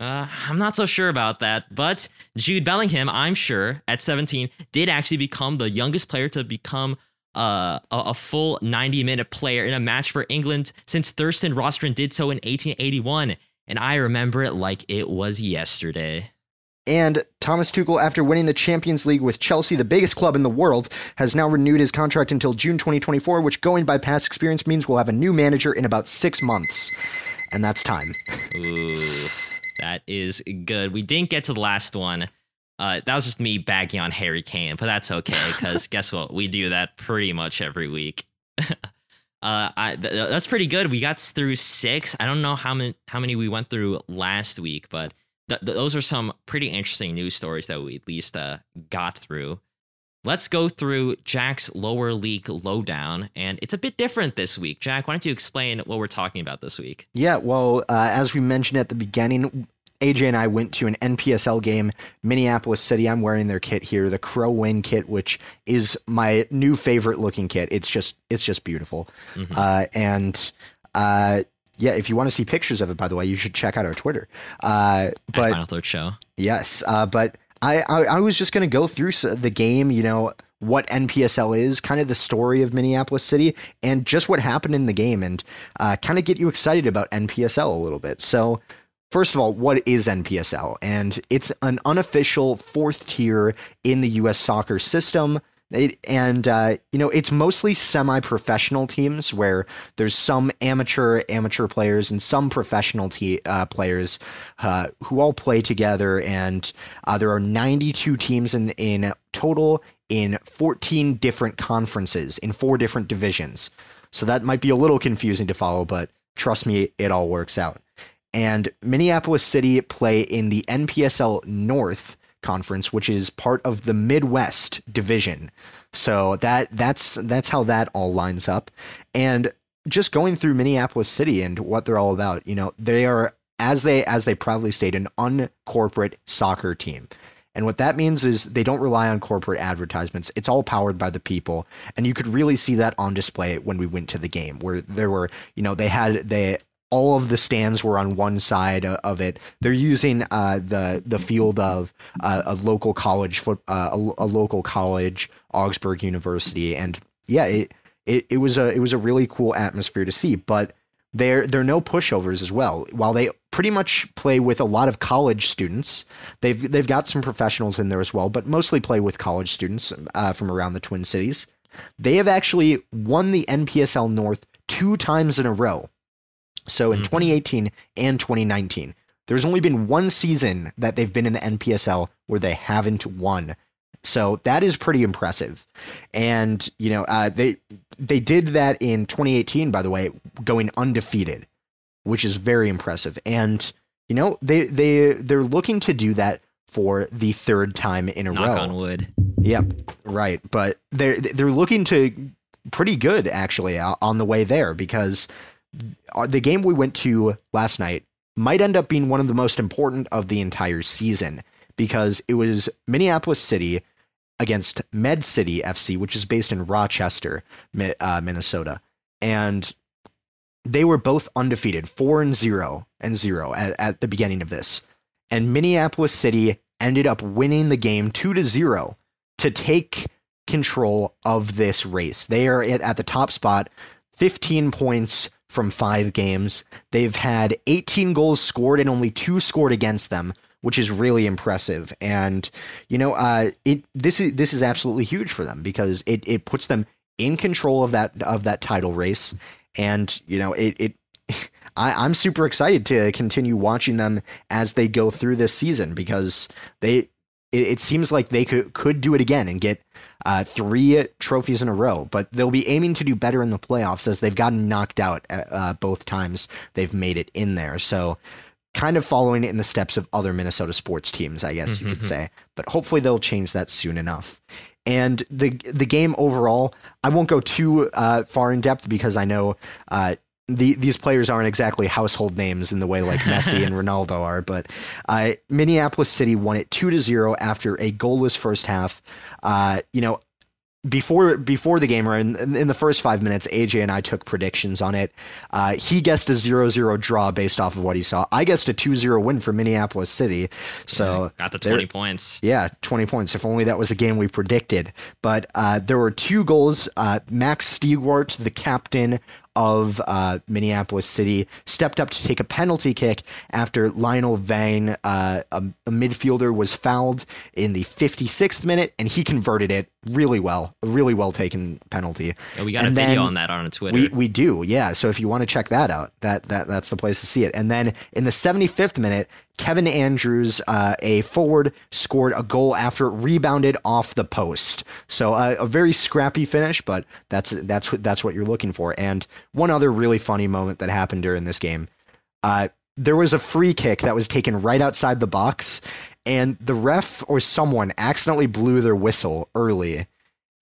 Uh, I'm not so sure about that, but Jude Bellingham, I'm sure, at 17, did actually become the youngest player to become uh, a, a full 90 minute player in a match for England since Thurston Rostron did so in 1881. And I remember it like it was yesterday. And Thomas Tuchel, after winning the Champions League with Chelsea, the biggest club in the world, has now renewed his contract until June 2024, which, going by past experience, means we'll have a new manager in about six months. And that's time. [LAUGHS] Ooh, that is good. We didn't get to the last one. Uh, that was just me bagging on Harry Kane, but that's okay because [LAUGHS] guess what? We do that pretty much every week. [LAUGHS] uh, I, th- that's pretty good. We got through six. I don't know how many how many we went through last week, but th- th- those are some pretty interesting news stories that we at least uh, got through. Let's go through Jack's lower league lowdown, and it's a bit different this week. Jack, why don't you explain what we're talking about this week? Yeah, well, uh, as we mentioned at the beginning, AJ and I went to an NPSL game, Minneapolis City. I'm wearing their kit here, the Crow Win kit, which is my new favorite looking kit. It's just it's just beautiful. Mhm. Uh, and uh, yeah, if you want to see pictures of it, by the way, you should check out our Twitter. Uh, At but Final Third Show. Yes, uh, but I, I I was just gonna go through the game. You know what NPSL is, kind of the story of Minneapolis City, and just what happened in the game, and uh, kind of get you excited about NPSL a little bit. So. First of all, what is NPSL? And it's an unofficial fourth tier in the U.S. soccer system. It, and uh, you know it's mostly semi-professional teams where there's some amateur amateur players and some professional te- uh, players uh, who all play together and uh, there are 92 teams in in total in 14 different conferences in four different divisions so that might be a little confusing to follow but trust me it all works out and Minneapolis City play in the NPSL North conference which is part of the Midwest division so that that's that's how that all lines up and just going through Minneapolis City and what they're all about you know they are as they as they proudly state an uncorporate soccer team and what that means is they don't rely on corporate advertisements. It's all powered by the people. And you could really see that on display when we went to the game, where there were, you know, they had they all of the stands were on one side of it. They're using uh, the the field of uh, a local college foot, uh, a, a local college, Augsburg University, and yeah, it, it it was a it was a really cool atmosphere to see. But they're they're no pushovers as well. While they pretty much play with a lot of college students, they've they've got some professionals in there as well, but mostly play with college students uh, from around the Twin Cities. They have actually won the NPSL North two times in a row. So in Mhm. 2018 and 2019, There's only been one season that they've been in the NPSL where they haven't won. So that is pretty impressive. And, you know, uh, they they did that in 2018, by the way, going undefeated, which is very impressive. And, you know, they they they're looking to do that for the third time in a Knock row. on wood. Yep, right. But they're they're looking to pretty good actually on the way there because the game we went to last night might end up being one of the most important of the entire season because it was Minneapolis City against Med City FC, which is based in Rochester, uh, Minnesota, and they were both undefeated, four and zero and zero at, at the beginning of this, and Minneapolis City ended up winning the game two to zero to take control of this race. They are at, at the top spot, 15 points from five games. They've had 18 goals scored and only two scored against them, which is really impressive. And you know, uh, it this is this is absolutely huge for them because it it puts them in control of that of that title race. And you know, it it. [LAUGHS] I, I'm super excited to continue watching them as they go through this season because they it, it seems like they could could do it again and get uh, three trophies in a row, but they'll be aiming to do better in the playoffs as they've gotten knocked out uh, both times they've made it in there. So, kind of following in the steps of other Minnesota sports teams, I guess you could say. But hopefully, they'll change that soon enough. And the the game overall, I won't go too uh, far in depth because I know uh, the, these players aren't exactly household names in the way like Messi and [LAUGHS] Ronaldo are, but uh, Minneapolis City won it two to zero after a goalless first half. Uh, you know, before before the game or in, in the first five minutes, AJ and I took predictions on it. Uh, he guessed a 0-0 draw based off of what he saw. I guessed a 2-0 win for Minneapolis City. So Yeah, got the there- 20 points. yeah, 20 points. If only that was a game we predicted. But uh, there were two goals. Uh, Max Stegwart, the captain of uh, Minneapolis City, stepped up to take a penalty kick after Lionel Vane, uh, a, a midfielder, was fouled in the 56th minute, and he converted it really well. A really well taken penalty. Yeah, we got And a video on that on Twitter. We we do, yeah. So if you want to check that out, that that that's the place to see it. And then in the 75th minute, Kevin Andrews, uh, a forward, scored a goal after it rebounded off the post. So uh, a very scrappy finish, but that's that's what that's what you're looking for. And one other really funny moment that happened during this game, uh, there was a free kick that was taken right outside the box, and the ref or someone accidentally blew their whistle early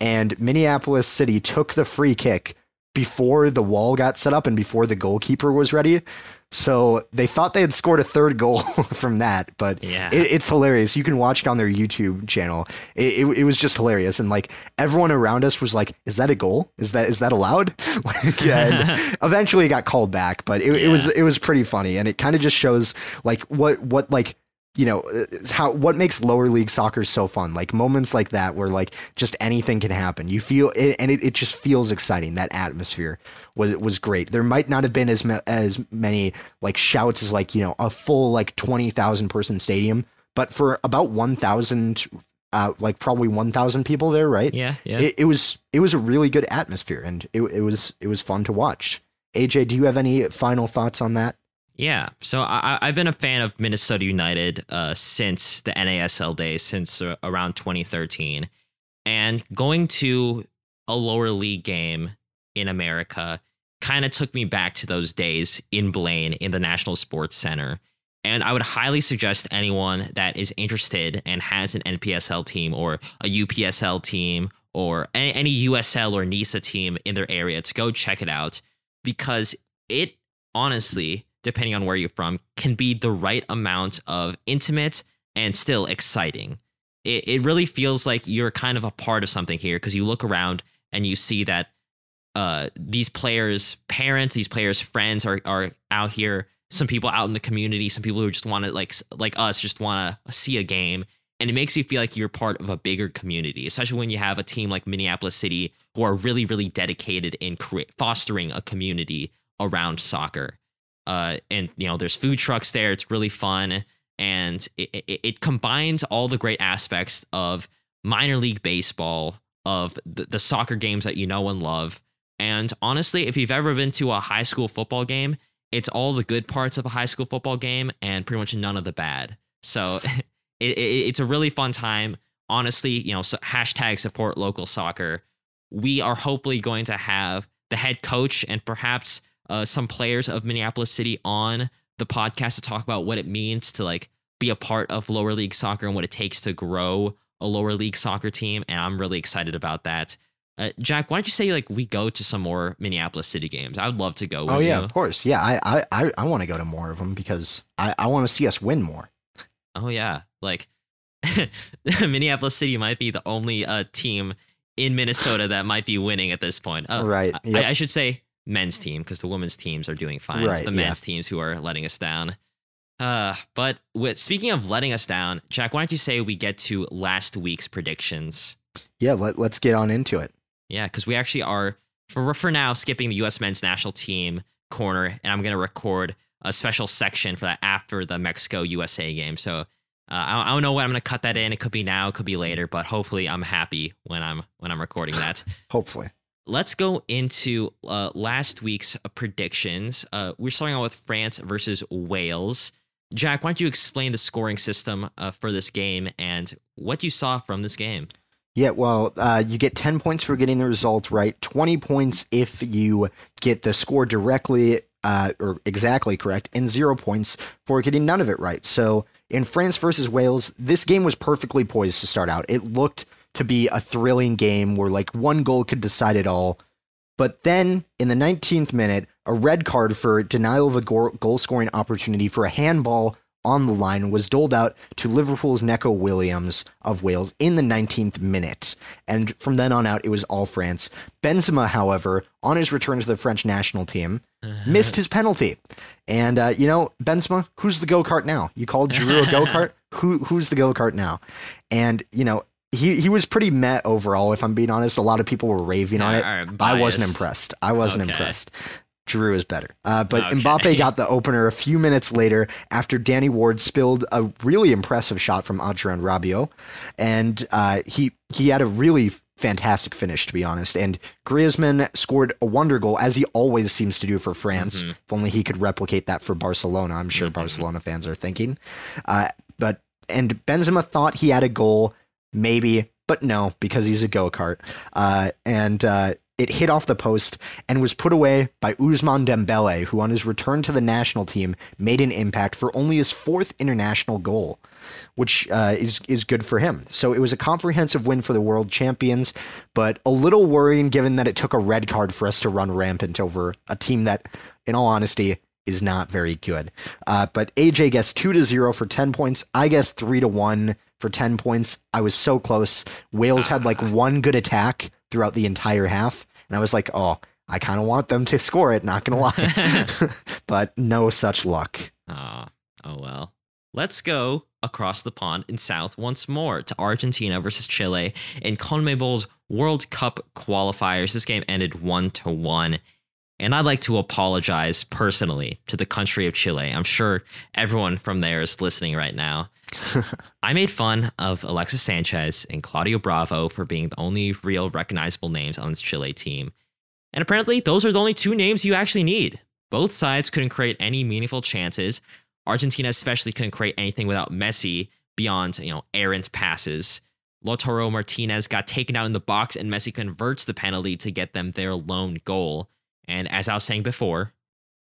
and Minneapolis City took the free kick before the wall got set up and before the goalkeeper was ready. So they thought they had scored a third goal [LAUGHS] from that, but Yeah. it, it's hilarious. You can watch it on their YouTube channel. It, it, it was just hilarious, and like everyone around us was like, "Is that a goal? Is that is that allowed?" [LAUGHS] like, and [LAUGHS] eventually it got called back, but it, it was it was pretty funny, and it kind of just shows like what what like you know uh, how what makes lower league soccer so fun like moments like that where like just anything can happen. You feel it, and it, it just feels exciting. That atmosphere was was great. There might not have been as ma- as many like shouts as like you know a full like 20,000 person stadium but for about 1,000 uh like probably 1,000 people there right? Yeah, yeah. it, it was it was a really good atmosphere and it, it was it was fun to watch. AJ do you have any final thoughts on that Yeah, so I, I've been a fan of Minnesota United uh, since the NASL days, since uh, around 2013, and going to a lower league game in America kind of took me back to those days in Blaine in the National Sports Center. And I would highly suggest anyone that is interested and has an NPSL team or a UPSL team or any, any USL or NISA team in their area to go check it out because it honestly, depending on where you're from, can be the right amount of intimate and still exciting. It, it really feels like you're kind of a part of something here because you look around and you see that uh, these players' parents, these players' friends are, are out here. Some people out in the community, some people who just want to like like us, just want to see a game, and it makes you feel like you're part of a bigger community. Especially when you have a team like Minneapolis City who are really really dedicated in cre- fostering a community around soccer. Uh, and you know, there's food trucks there. It's really fun, and it, it, it combines all the great aspects of minor league baseball, of the, the soccer games that you know and love. And honestly, if you've ever been to a high school football game, it's all the good parts of a high school football game and pretty much none of the bad. So [LAUGHS] it, it, it's a really fun time. Honestly, you know, so hashtag support local soccer. We are hopefully going to have the head coach and perhaps uh, some players of Minneapolis City on the podcast to talk about what it means to like be a part of lower league soccer and what it takes to grow a lower league soccer team. And I'm really excited about that. Uh, Jack, why don't you say like we go to some more Minneapolis City games? I would love to go. Oh yeah, you. of course. Yeah, I I I want to go to more of them because I I want to see us win more. Oh yeah, like [LAUGHS] Minneapolis City might be the only uh, team in Minnesota that might be winning at this point. Uh, right. Yep. I, I, should say men's team because the women's teams are doing fine. Right, it's the men's yeah. teams who are letting us down. Uh, but with speaking of letting us down, Jack, why don't you say we get to last week's predictions? Yeah, let, let's get on into it. Yeah, because we actually are for for now skipping the U.S. men's national team corner, and I'm gonna record a special section for that after the Mexico USA game. So uh, I, I, don't know when I'm gonna cut that in. It could be now, it could be later, but hopefully I'm happy when I'm when I'm recording that. [LAUGHS] hopefully. Let's go into uh, last week's predictions. Uh, we're starting out with France versus Wales. Jack, why don't you explain the scoring system uh, for this game and what you saw from this game? Yeah, well, uh, you get 10 points for getting the result right, 20 points if you get the score directly uh, or exactly correct, and zero points for getting none of it right. So in France versus Wales, this game was perfectly poised to start out. It looked to be a thrilling game where like one goal could decide it all. But then in the 19th minute, a red card for denial of a goal scoring opportunity for a handball on the line was doled out to Liverpool's Neco Williams of Wales in the 19th minute. And from then on out, it was all France. Benzema, however, on his return to the French national team, uh-huh. missed his penalty. And, uh, you know, Benzema, who's the go kart now? You called Giroud a go kart? [LAUGHS] Who, who's the go kart now? And, you know, he he was pretty met overall. If I'm being honest, a lot of people were raving on it. I wasn't impressed. I wasn't okay. impressed. Giroud is better. Uh, but okay. Mbappe got the opener a few minutes later after Danny Ward spilled a really impressive shot from Adrien Rabiot, and uh, he he had a really fantastic finish to be honest. And Griezmann scored a wonder goal as he always seems to do for France. Mm-hmm. If only he could replicate that for Barcelona. I'm sure mm-hmm. Barcelona fans are thinking. Uh, but and Benzema thought he had a goal maybe, but no, because he's a go kart. Uh, and uh, it hit off the post and was put away by Ousmane Dembele, who on his return to the national team made an impact for only his fourth international goal, which uh, is is good for him. So it was a comprehensive win for the world champions, but a little worrying given that it took a red card for us to run rampant over a team that, in all honesty, is not very good. Uh, but AJ guessed two to zero for ten points. I guess three to one for 10 points. I was so close. Wales had like ah. one good attack throughout the entire half. And I was like, oh, I kind of want them to score it, not going to lie. [LAUGHS] [LAUGHS] but no such luck. Oh, oh, well. Let's go across the pond in South once more to Argentina versus Chile in CONMEBOL's World Cup qualifiers. This game ended 1 to 1. And I'd like to apologize personally to the country of Chile. I'm sure everyone from there is listening right now. [LAUGHS] I made fun of Alexis Sanchez and Claudio Bravo for being the only real recognizable names on this Chile team. And apparently, those are the only two names you actually need. Both sides couldn't create any meaningful chances. Argentina especially couldn't create anything without Messi beyond, you know, errant passes. Lautaro Martinez got taken out in the box and Messi converts the penalty to get them their lone goal. And as I was saying before,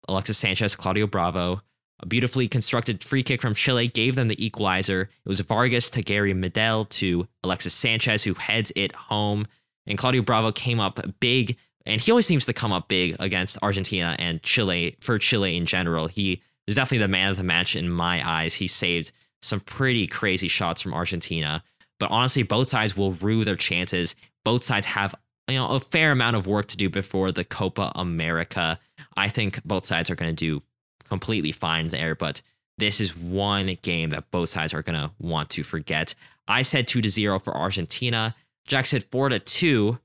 Alexis Sanchez, Claudio Bravo, a beautifully constructed free kick from Chile gave them the equalizer. It was Vargas to Gary Medel to Alexis Sanchez, who heads it home. And Claudio Bravo came up big, and he always seems to come up big against Argentina and Chile for Chile in general. He is definitely the man of the match in my eyes. He saved some pretty crazy shots from Argentina. But honestly, both sides will rue their chances. Both sides have you know a fair amount of work to do before the Copa America. I think both sides are going to do completely fine there, but this is one game that both sides are going to want to forget. I said 2 to 0 for Argentina. Jack said 4 to 2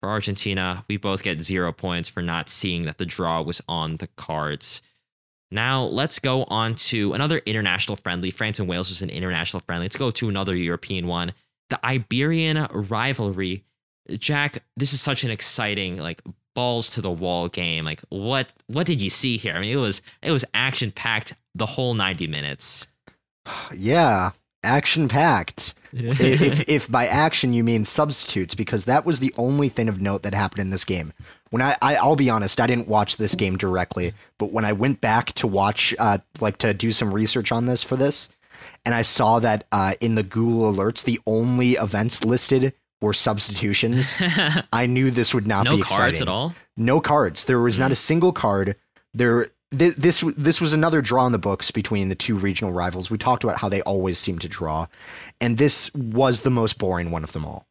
for Argentina. We both get 0 points for not seeing that the draw was on the cards. Now, let's go on to another international friendly. France and Wales was an international friendly. Let's go to another European one. The Iberian rivalry. Jack, this is such an exciting like balls to the wall game. Like what what did you see here? I mean, it was it was action packed the whole 90 minutes. [SIGHS] Yeah, action packed. if [LAUGHS] if by action you mean substitutes, because that was the only thing of note that happened in this game. When I, I will be honest, I didn't watch this game directly, but when I went back to watch, uh, like to do some research on this for this, and I saw that uh, in the Google alerts, the only events listed were substitutions. [LAUGHS] I knew this would not no be exciting. cards at all. No cards. There was not a mm. single card. There this, this this was another draw in the books between the two regional rivals. We talked about how they always seem to draw, and this was the most boring one of them all.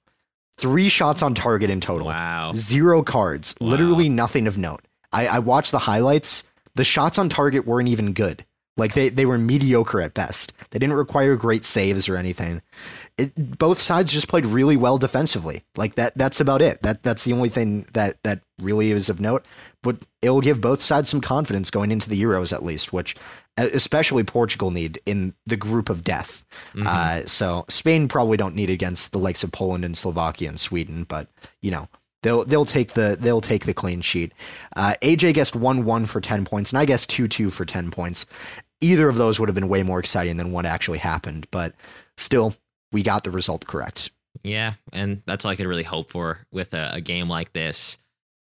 Three shots on target in total. Wow. Zero cards. Wow. Literally nothing of note. I, I watched the highlights. The shots on target weren't even good. Like they, they were mediocre at best. They didn't require great saves or anything. It, both sides just played really well defensively. Like that that's about it. That that's the only thing that that really is of note. But it will give both sides some confidence going into the Euros at least, which especially Portugal need in the group of death. Mm-hmm. Uh, so Spain probably don't need against the likes of Poland and Slovakia and Sweden, but you know they'll they'll take the they'll take the clean sheet. Uh, AJ guessed one one for ten points, and I guessed two two for ten points. Either of those would have been way more exciting than what actually happened, but still, we got the result correct. Yeah, and that's all I could really hope for with a, a game like this.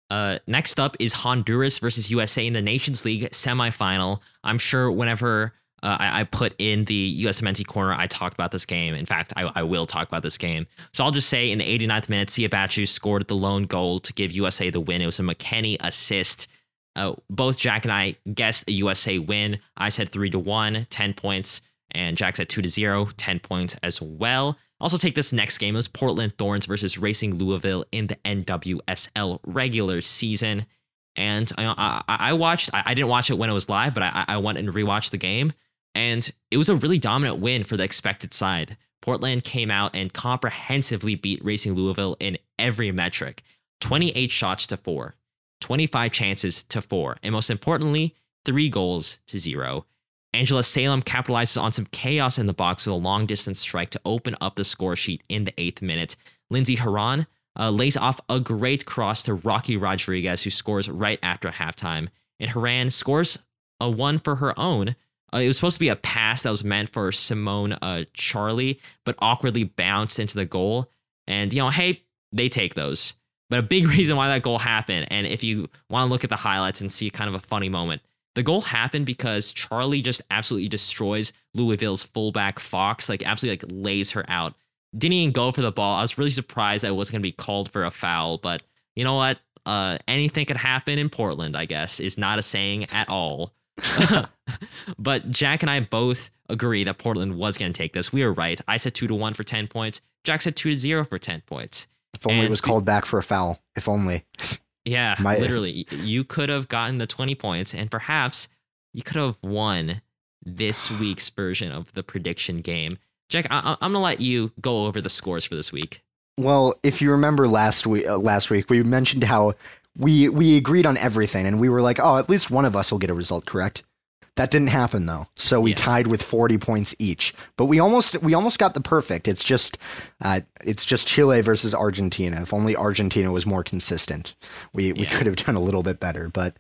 Uh, next up is Honduras versus USA in the Nations League semifinal. I'm sure whenever uh, I, I, put in the USMNT corner, I talked about this game. In fact, I, I, will talk about this game. So I'll just say in the 89th minute, Siebatcheu scored the lone goal to give USA the win. It was a McKennie assist. Uh, both Jack and I guessed a USA win. I said 3 to 1, 10 points, and Jack's at 2 to 0, 10 points as well. Also, take this next game as Portland Thorns versus Racing Louisville in the NWSL regular season. And I, I, I watched, I, I, didn't watch it when it was live, but I, I went and rewatched the game. And it was a really dominant win for the expected side. Portland came out and comprehensively beat Racing Louisville in every metric 28 shots to four, 25 chances to four, and most importantly, three goals to zero. Angela Salem capitalizes on some chaos in the box with a long distance strike to open up the score sheet in the eighth minute. Lindsey Horan uh, lays off a great cross to Rocky Rodriguez, who scores right after halftime. And Horan scores a one for her own. Uh, it was supposed to be a pass that was meant for Simone uh, Charley, but awkwardly bounced into the goal. And, you know, hey, they take those. But a big [LAUGHS] reason why that goal happened, and if you want to look at the highlights and see kind of a funny moment, the goal happened because Charley just absolutely destroys Louisville's fullback Fox, like absolutely like lays her out. Didn't even go for the ball. I was really surprised that it wasn't going to be called for a foul, but you know what? Uh, anything could happen in Portland, I guess, is not a saying at all. [LAUGHS] but Jack and I both agree that Portland was going to take this. We were right. I said two to one for 10 points. Jack said two to zero for 10 points. If only and it was called back for a foul. If only. Yeah, My, [LAUGHS] literally. You could have gotten the 20 points and perhaps you could have won this week's version of the prediction game. Jack, I- am going to let you go over the scores for this week. Well, if you remember last week, uh, last week we mentioned how we we agreed on everything, and we were like, "Oh, at least one of us will get a result correct." That didn't happen though. So we yeah. tied with 40 points each. But we almost we almost got the perfect. It's just uh, it's just Chile versus Argentina. If only Argentina was more consistent. We we could have done a little bit better, but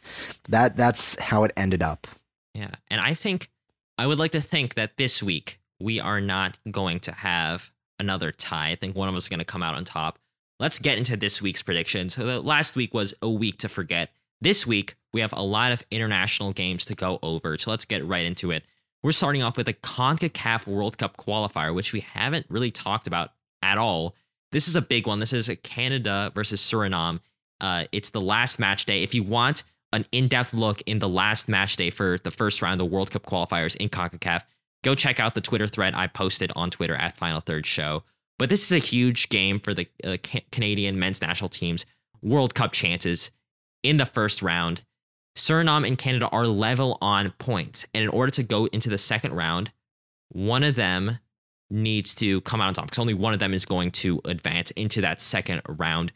that that's how it ended up. Yeah. And I think I would like to think that this week we are not going to have another tie. I think one of us is going to come out on top. Let's get into this week's predictions. So the last week was a week to forget. This week, we have a lot of international games to go over, so let's get right into it. We're starting off with a CONCACAF World Cup qualifier, which we haven't really talked about at all. This is a big one. This is Canada versus Suriname. Uh, it's the last match day. If you want an in depth look in the last match day for the first round of the World Cup qualifiers in CONCACAF, go check out the Twitter thread I posted on Twitter at Final Third Show. But this is a huge game for the uh, Canadian men's national team's World Cup chances in the first round. Suriname and Canada are level on points. And in order to go into the second round, one of them needs to come out on top because only one of them is going to advance into that second round.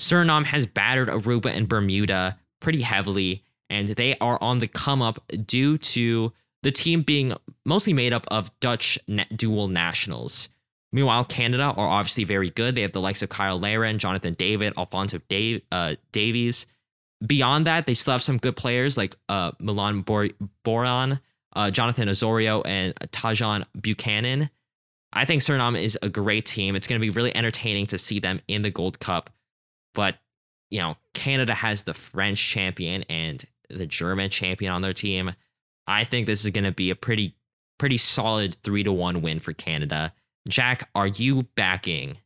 Suriname has battered Aruba and Bermuda pretty heavily, and they are on the come up due to the team being mostly made up of Dutch dual nationals. Meanwhile, Canada are obviously very good. They have the likes of Cyle Larin, Jonathan David, Alfonso uh, Davies. Beyond that, they still have some good players like uh, Milan Bor- Borjan, uh, Jonathan Osorio, and Tajon Buchanan. I think Suriname is a great team. It's going to be really entertaining to see them in the Gold Cup. But, you know, Canada has the French champion and the German champion on their team. I think this is going to be a pretty, pretty solid three to one win for Canada. Jack, are you backing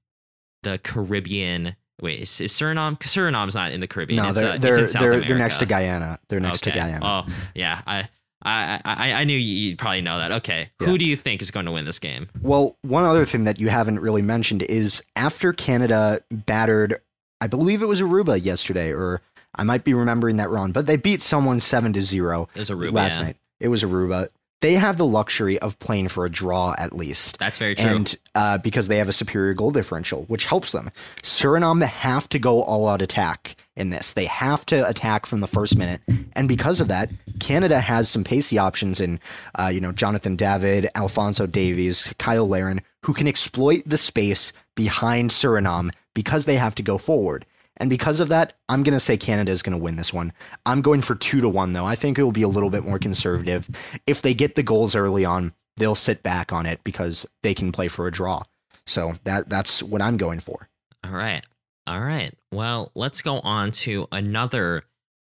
the Caribbean? Wait, is, is Suriname? Suriname's not in the Caribbean. No, they're uh, they're it's in South they're, they're next to Guyana. They're next Okay. to Guyana. Oh, yeah. I, I, I, I knew you'd probably know that. Okay. Yeah. Who do you think is going to win this game? Well, one other thing that you haven't really mentioned is after Canada battered, I believe it was Aruba yesterday, or I might be remembering that wrong, but they beat someone seven to zero It was Aruba. last yeah. night. It was Aruba. They have the luxury of playing for a draw at least. That's very true. And uh, because they have a superior goal differential, which helps them. Suriname have to go all out attack in this. They have to attack from the first minute. And because of that, Canada has some pacey options in, uh, you know, Jonathan David, Alfonso Davies, Cyle Larin, who can exploit the space behind Suriname because they have to go forward. And because of that, I'm going to say Canada is going to win this one. I'm going for two to one, though. I think it will be a little bit more conservative. If they get the goals early on, they'll sit back on it because they can play for a draw. So that that's what I'm going for. All right. All right. Well, let's go on to another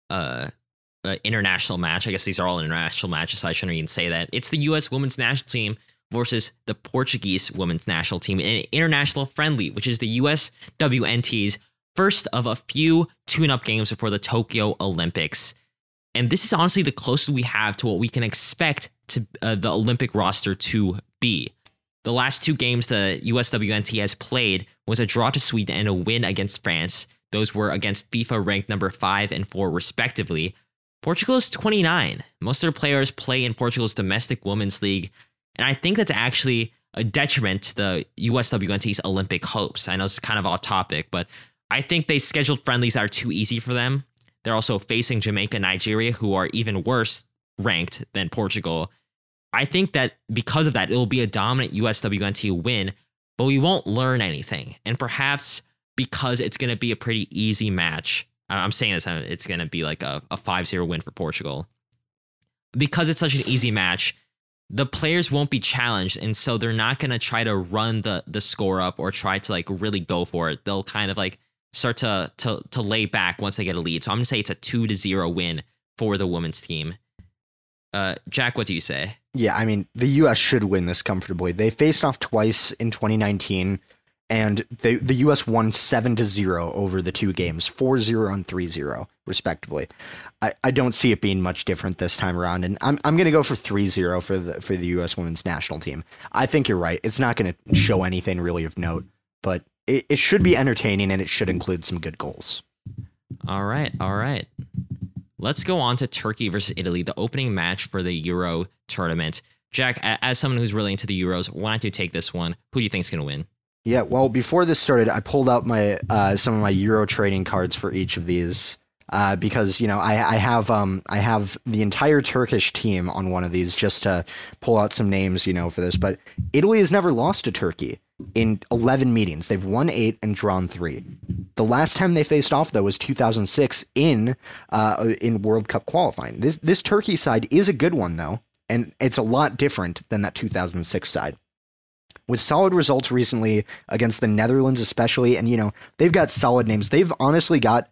uh, uh, international match. I guess these are all international matches, so I shouldn't even say that. It's the U.S. women's national team versus the Portuguese women's national team in an international friendly, which is the U.S. First of a few tune up games before the Tokyo Olympics. And this is honestly the closest we have to what we can expect to uh, the Olympic roster to be. The last two games the USWNT has played was a draw to Sweden and a win against France. Those were against FIFA ranked number 5 and 4 respectively. Portugal is 29. Most of their players play in Portugal's domestic women's league, and I think that's actually a detriment to the USWNT's Olympic hopes. I know it's kind of off topic, but I think they scheduled friendlies that are too easy for them. They're also facing Jamaica, Nigeria, who are even worse ranked than Portugal. I think that because of that, it will be a dominant USWNT win, but we won't learn anything. And perhaps because it's going to be a pretty easy match, I'm saying this, uh, it's going to be like a, a 5 0 win for Portugal. Because it's such an easy match, the players won't be challenged. And so they're not going to try to run the, the score up or try to like really go for it. They'll kind of like start to, to, to lay back once they get a lead. So I'm to say it's a 2 to 0 win for the women's team. Uh, Jack, what do you say? Yeah, I mean, the US should win this comfortably. They faced off twice in 2019 and they, the US won 7 to 0 over the two games, 4-0 and 3-0 respectively. I, I don't see it being much different this time around and I'm I'm to go for 3-0 for the for the US women's national team. I think you're right. It's not to show anything really of note, but it, it should be entertaining and it should include some good goals. All right, all right. Let's go on to Turkey versus Italy, the opening match for the Euro tournament. Jack, as someone who's really into the Euros, why don't you take this one? Who do you think's going to win? Yeah, well, before this started, I pulled out my uh, some of my Euro trading cards for each of these uh, because you know I, I have um I have the entire Turkish team on one of these just to pull out some names you know for this. But Italy has never lost to Turkey in 11 meetings. They've won eight and drawn three. The last time they faced off though was 2006 in uh, in World Cup qualifying. This this Turkey side is a good one though, and it's a lot different than that 2006 side with solid results recently against the Netherlands, especially. And, you know, they've got solid names. They've honestly got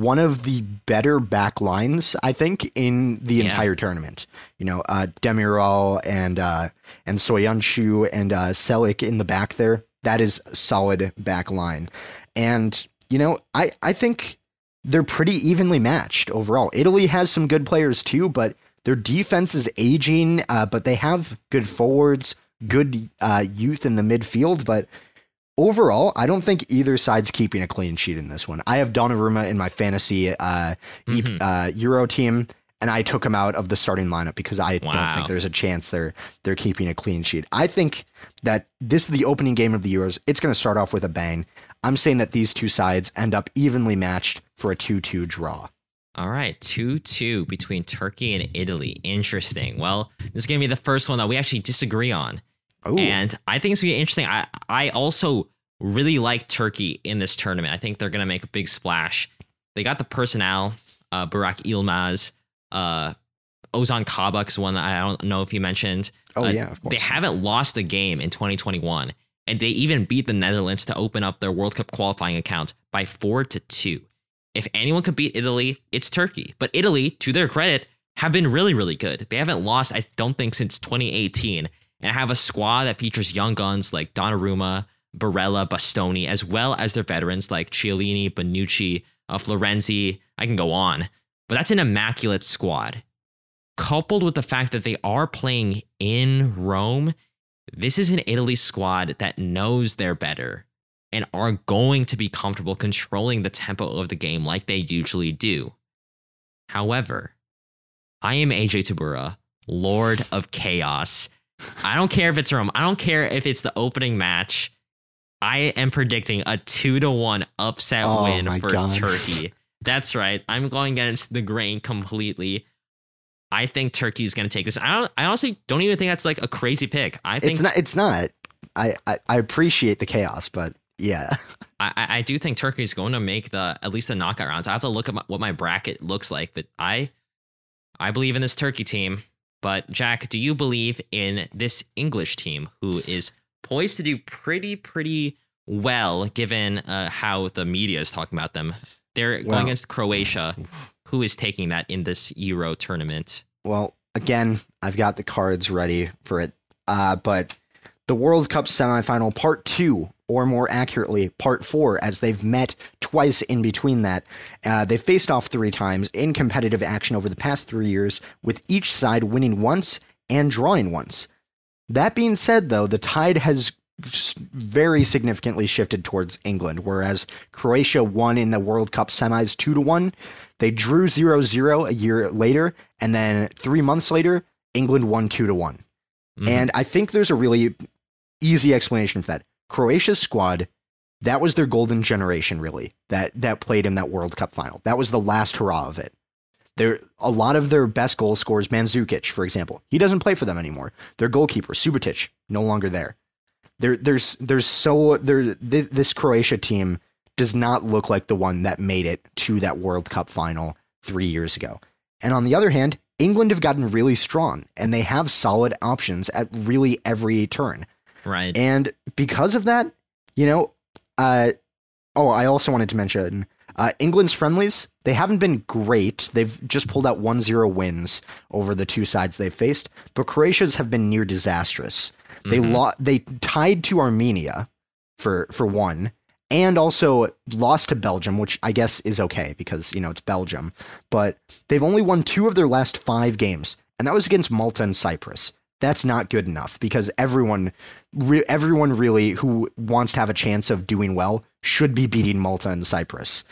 one of the better back lines, I think, in the Yeah. entire tournament. You know, uh, Demiral and uh, and Söyüncü and uh, Çelik in the back there. That is a solid back line. And, you know, I, I think they're pretty evenly matched overall. Italy has some good players too, but their defense is aging, uh, but they have good forwards, good uh, youth in the midfield. But overall, I don't think either side's keeping a clean sheet in this one. I have Donnarumma in my fantasy uh, Mhm. uh, Euro team, and I took him out of the starting lineup because I don't think there's a chance they're they're keeping a clean sheet. I think that this is the opening game of the Euros. It's going to start off with a bang. I'm saying that these two sides end up evenly matched for a 2-2 draw. All right, 2 2 between Turkey and Italy. Interesting. Well, this is going to be the first one that we actually disagree on. Oh, And I think it's going to be interesting. I, I also really like Turkey in this tournament. I think they're going to make a big splash. They got the personnel. uh, Burak Yılmaz, uh, Ozan Kabak's one I don't know if you mentioned. Oh Uh, yeah, of course. They haven't lost a game in 2021, and they even beat the Netherlands to open up their World Cup qualifying account by four to two. If anyone could beat Italy, it's Turkey. But Italy, to their credit, have been really, really good. They haven't lost, I don't think, since 2018, and have a squad that features young guns like Donnarumma, Barella, Bastoni, as well as their veterans like Chiellini, Bonucci, uh, Florenzi. I can go on, but that's an immaculate squad coupled with the fact that they are playing in Rome, this is an Italy squad that knows they're better and are going to be comfortable controlling the tempo of the game like they usually do. However, I am AJ Tabura, Lord of Chaos. I don't care if it's Rome. I don't care if it's the opening match. I am predicting a two to one upset Oh win for God. Turkey. That's right. I'm going against the grain completely. I think Turkey's going to take this. I don't. I honestly don't even think that's like a crazy pick. I think it's not. It's not. I, I I appreciate the chaos, but yeah, [LAUGHS] I, I I do think Turkey's going to make the at least the knockout rounds. I have to look at my, what my bracket looks like, but I I believe in this Turkey team. But Jack, do you believe in this English team who is poised to do pretty pretty well given uh, how the media is talking about them? They're Well- going against Croatia, [LAUGHS] who is taking that in this Euro tournament. well, again, I've got the cards ready for it. Uh, but the World Cup semifinal part two, or more accurately, part four, as they've met twice in between that. Uh, they faced off three times in competitive action over the past three years, with each side winning once and drawing once. That being said, though, the tide has very significantly shifted towards England, whereas Croatia won in the World Cup semis 2 to 1. They drew 0 0 a year later, and then three months later, England won 2 to one Mhm. And I think there's a really easy explanation for that. Croatia's squad, that was their golden generation, really, that, that played in that World Cup final. That was the last hurrah of it. There, a lot of their best goal scorers, Mandzukic, for example, he doesn't play for them anymore. Their goalkeeper, Subasic, no longer there. There, there's, there's so there. This, this Croatia team does not look like the one that made it to that World Cup final three years ago. And on the other hand, England have gotten really strong, and they have solid options at really every turn. Right. And because of that, you know, uh, oh, I also wanted to mention uh, England's friendlies. They haven't been great. They've just pulled out 1 0 wins over the two sides they've faced, but Croatia's have been near disastrous. They Mhm. lo- they tied to Armenia for for one, and also lost to Belgium, which I guess is okay because you know it's Belgium. But they've only won two of their last five games, and that was against Malta and Cyprus. That's not good enough because everyone, re- everyone really who wants to have a chance of doing well should be beating Malta and Cyprus.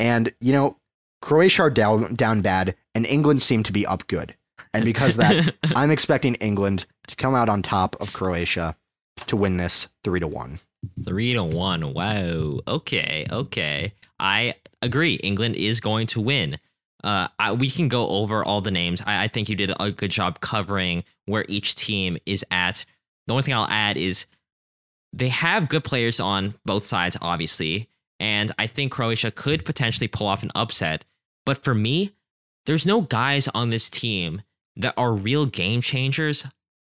And you know, Croatia are down down bad, and England seem to be up good. And because of that, [LAUGHS] I'm expecting England to come out on top of Croatia to win this three to one. Three to one. Wow. Okay. Okay. I agree. England is going to win. Uh, I, we can go over all the names. I, I think you did a good job covering where each team is at. The only thing I'll add is they have good players on both sides, obviously, and I think Croatia could potentially pull off an upset. But for me, there's no guys on this team that are real game changers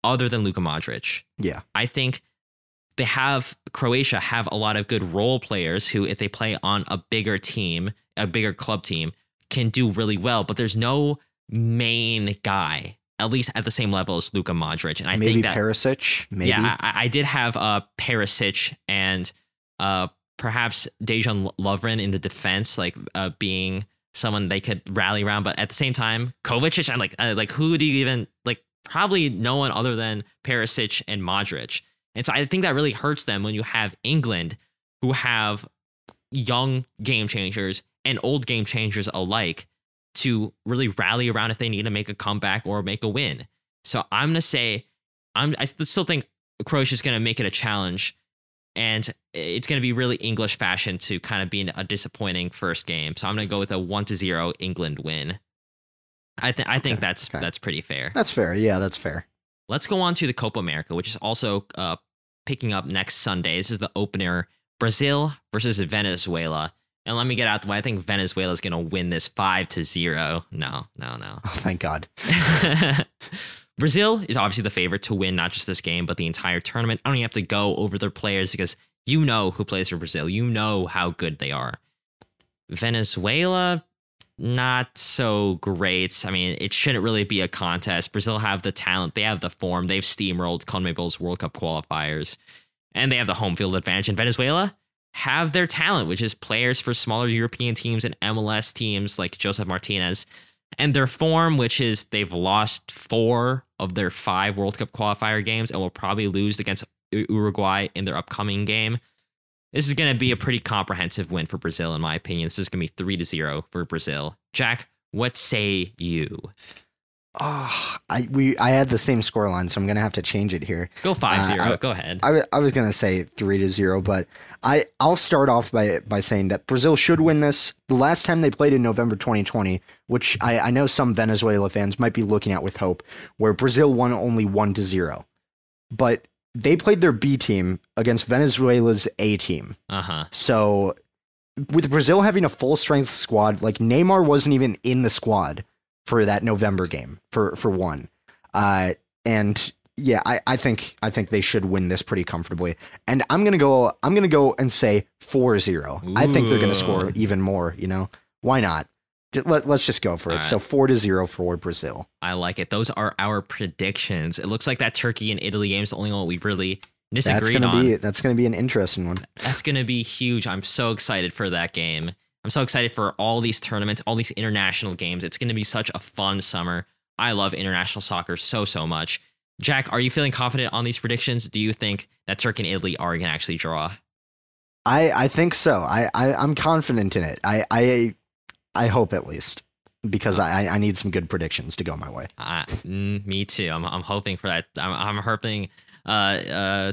other than Luka Modric. Yeah. I think they have Croatia have a lot of good role players who, if they play on a bigger team, a bigger club team, can do really well. But there's no main guy, at least at the same level as Luka Modric. And I maybe think that Perisic. Maybe. yeah, I, I did have uh Perisic and uh perhaps Dejan Lovren in the defense, like uh being someone they could rally around. But at the same time, Kovacic, I'm like, uh, like who do you even like? Probably no one other than Perisic and Modric. And so I think that really hurts them when you have England, who have young game changers and old game changers alike, to really rally around if they need to make a comeback or make a win. So I'm gonna say I'm I still think Croatia's gonna make it a challenge, and it's gonna be really English fashion to kind of be a disappointing first game. So I'm gonna go with a one to zero England win. I think I think Okay, that's okay. that's pretty fair. That's fair. Yeah, that's fair. Let's go on to the Copa America, which is also uh, picking up next Sunday. This is the opener: Brazil versus Venezuela. And let me get out the way. I think Venezuela's going to win this 5 to 0. No, no, no. Oh, thank God. [LAUGHS] Brazil is obviously the favorite to win not just this game, but the entire tournament. I don't even have to go over their players because you know who plays for Brazil. You know how good they are. Venezuela, not so great. I mean, it shouldn't really be a contest. Brazil have the talent, they have the form, they've steamrolled CONMEBOL's World Cup qualifiers, and they have the home field advantage. And Venezuela have their talent, which is players for smaller European teams and MLS teams like Josef Martinez, and their form, which is they've lost four of their five World Cup qualifier games and will probably lose against Uruguay in their upcoming game. This is going to be a pretty comprehensive win for Brazil, in my opinion. This is going to be three to zero for Brazil. Jack, what say you? Oh, I we I had the same scoreline, so I'm gonna have to change it here. Go 5-0. Uh, Go ahead. I, I was gonna say three to zero, but I I'll start off by by saying that Brazil should win this. The last time they played in November 2020, which I, I know some Venezuela fans might be looking at with hope, where Brazil won only one to zero, but they played their B team against Venezuela's A team. Uh huh. So with Brazil having a full strength squad, like Neymar wasn't even in the squad for that November game for for one. Uh, and yeah, I, I think I think they should win this pretty comfortably. And I'm gonna go I'm gonna go and say 4-0. I think they're gonna score even more, you know. Why not? Let, us just go for it. Right. So 4 to 0 for Brazil. I like it. Those are our predictions. It looks like that Turkey and Italy game is the only one we really disagreed that's gonna on. Be, that's going to be an interesting one. That's going to be huge. I'm so excited for that game. I'm so excited for all these tournaments, all these international games. It's going to be such a fun summer. I love international soccer so, so much. Jack, are you feeling confident on these predictions? Do you think that Turkey and Italy are going to actually draw? I, I think so. I, I, I'm confident in it. I, I, I hope at least because I, I need some good predictions to go my way. Uh, me too. I'm, I'm hoping for that. I'm, I'm hoping uh, uh,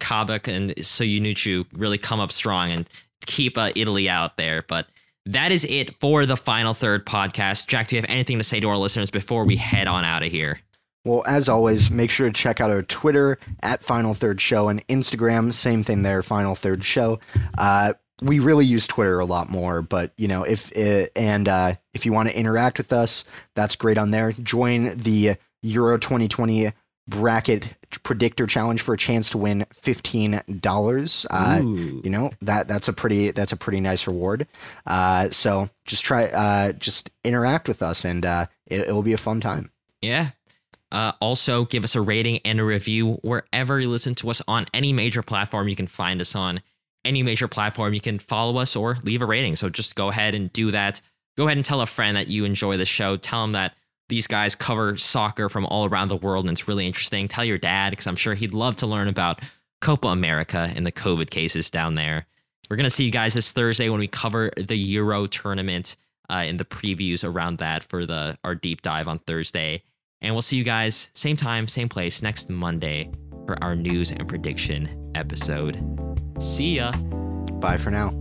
Kabak and Söyüncü really come up strong and keep uh, Italy out there. But that is it for the Final Third podcast. Jack, do you have anything to say to our listeners before we head on out of here? Well, as always, make sure to check out our Twitter at Final Third Show and Instagram, same thing there, Final Third Show. Uh, we really use Twitter a lot more, but you know, if it, uh, and uh, if you want to interact with us, that's great on there. Join the Euro 2020 bracket predictor challenge for a chance to win fifteen dollars. Uh, you know that that's a pretty that's a pretty nice reward. Uh, so just try uh, just interact with us, and uh, it, it will be a fun time. Yeah. Uh, also, give us a rating and a review wherever you listen to us on any major platform you can find us on. Any major platform you can follow us or leave a rating. So just go ahead and do that. Go ahead and tell a friend that you enjoy the show. Tell them that these guys cover soccer from all around the world and it's really interesting. Tell your dad because I'm sure he'd love to learn about Copa America and the COVID cases down there. We're to see you guys this Thursday when we cover the Euro tournament uh, in the previews around that for the our deep dive on Thursday. And we'll see you guys same time, same place next Monday for our news and prediction episode. See ya. Bye for now.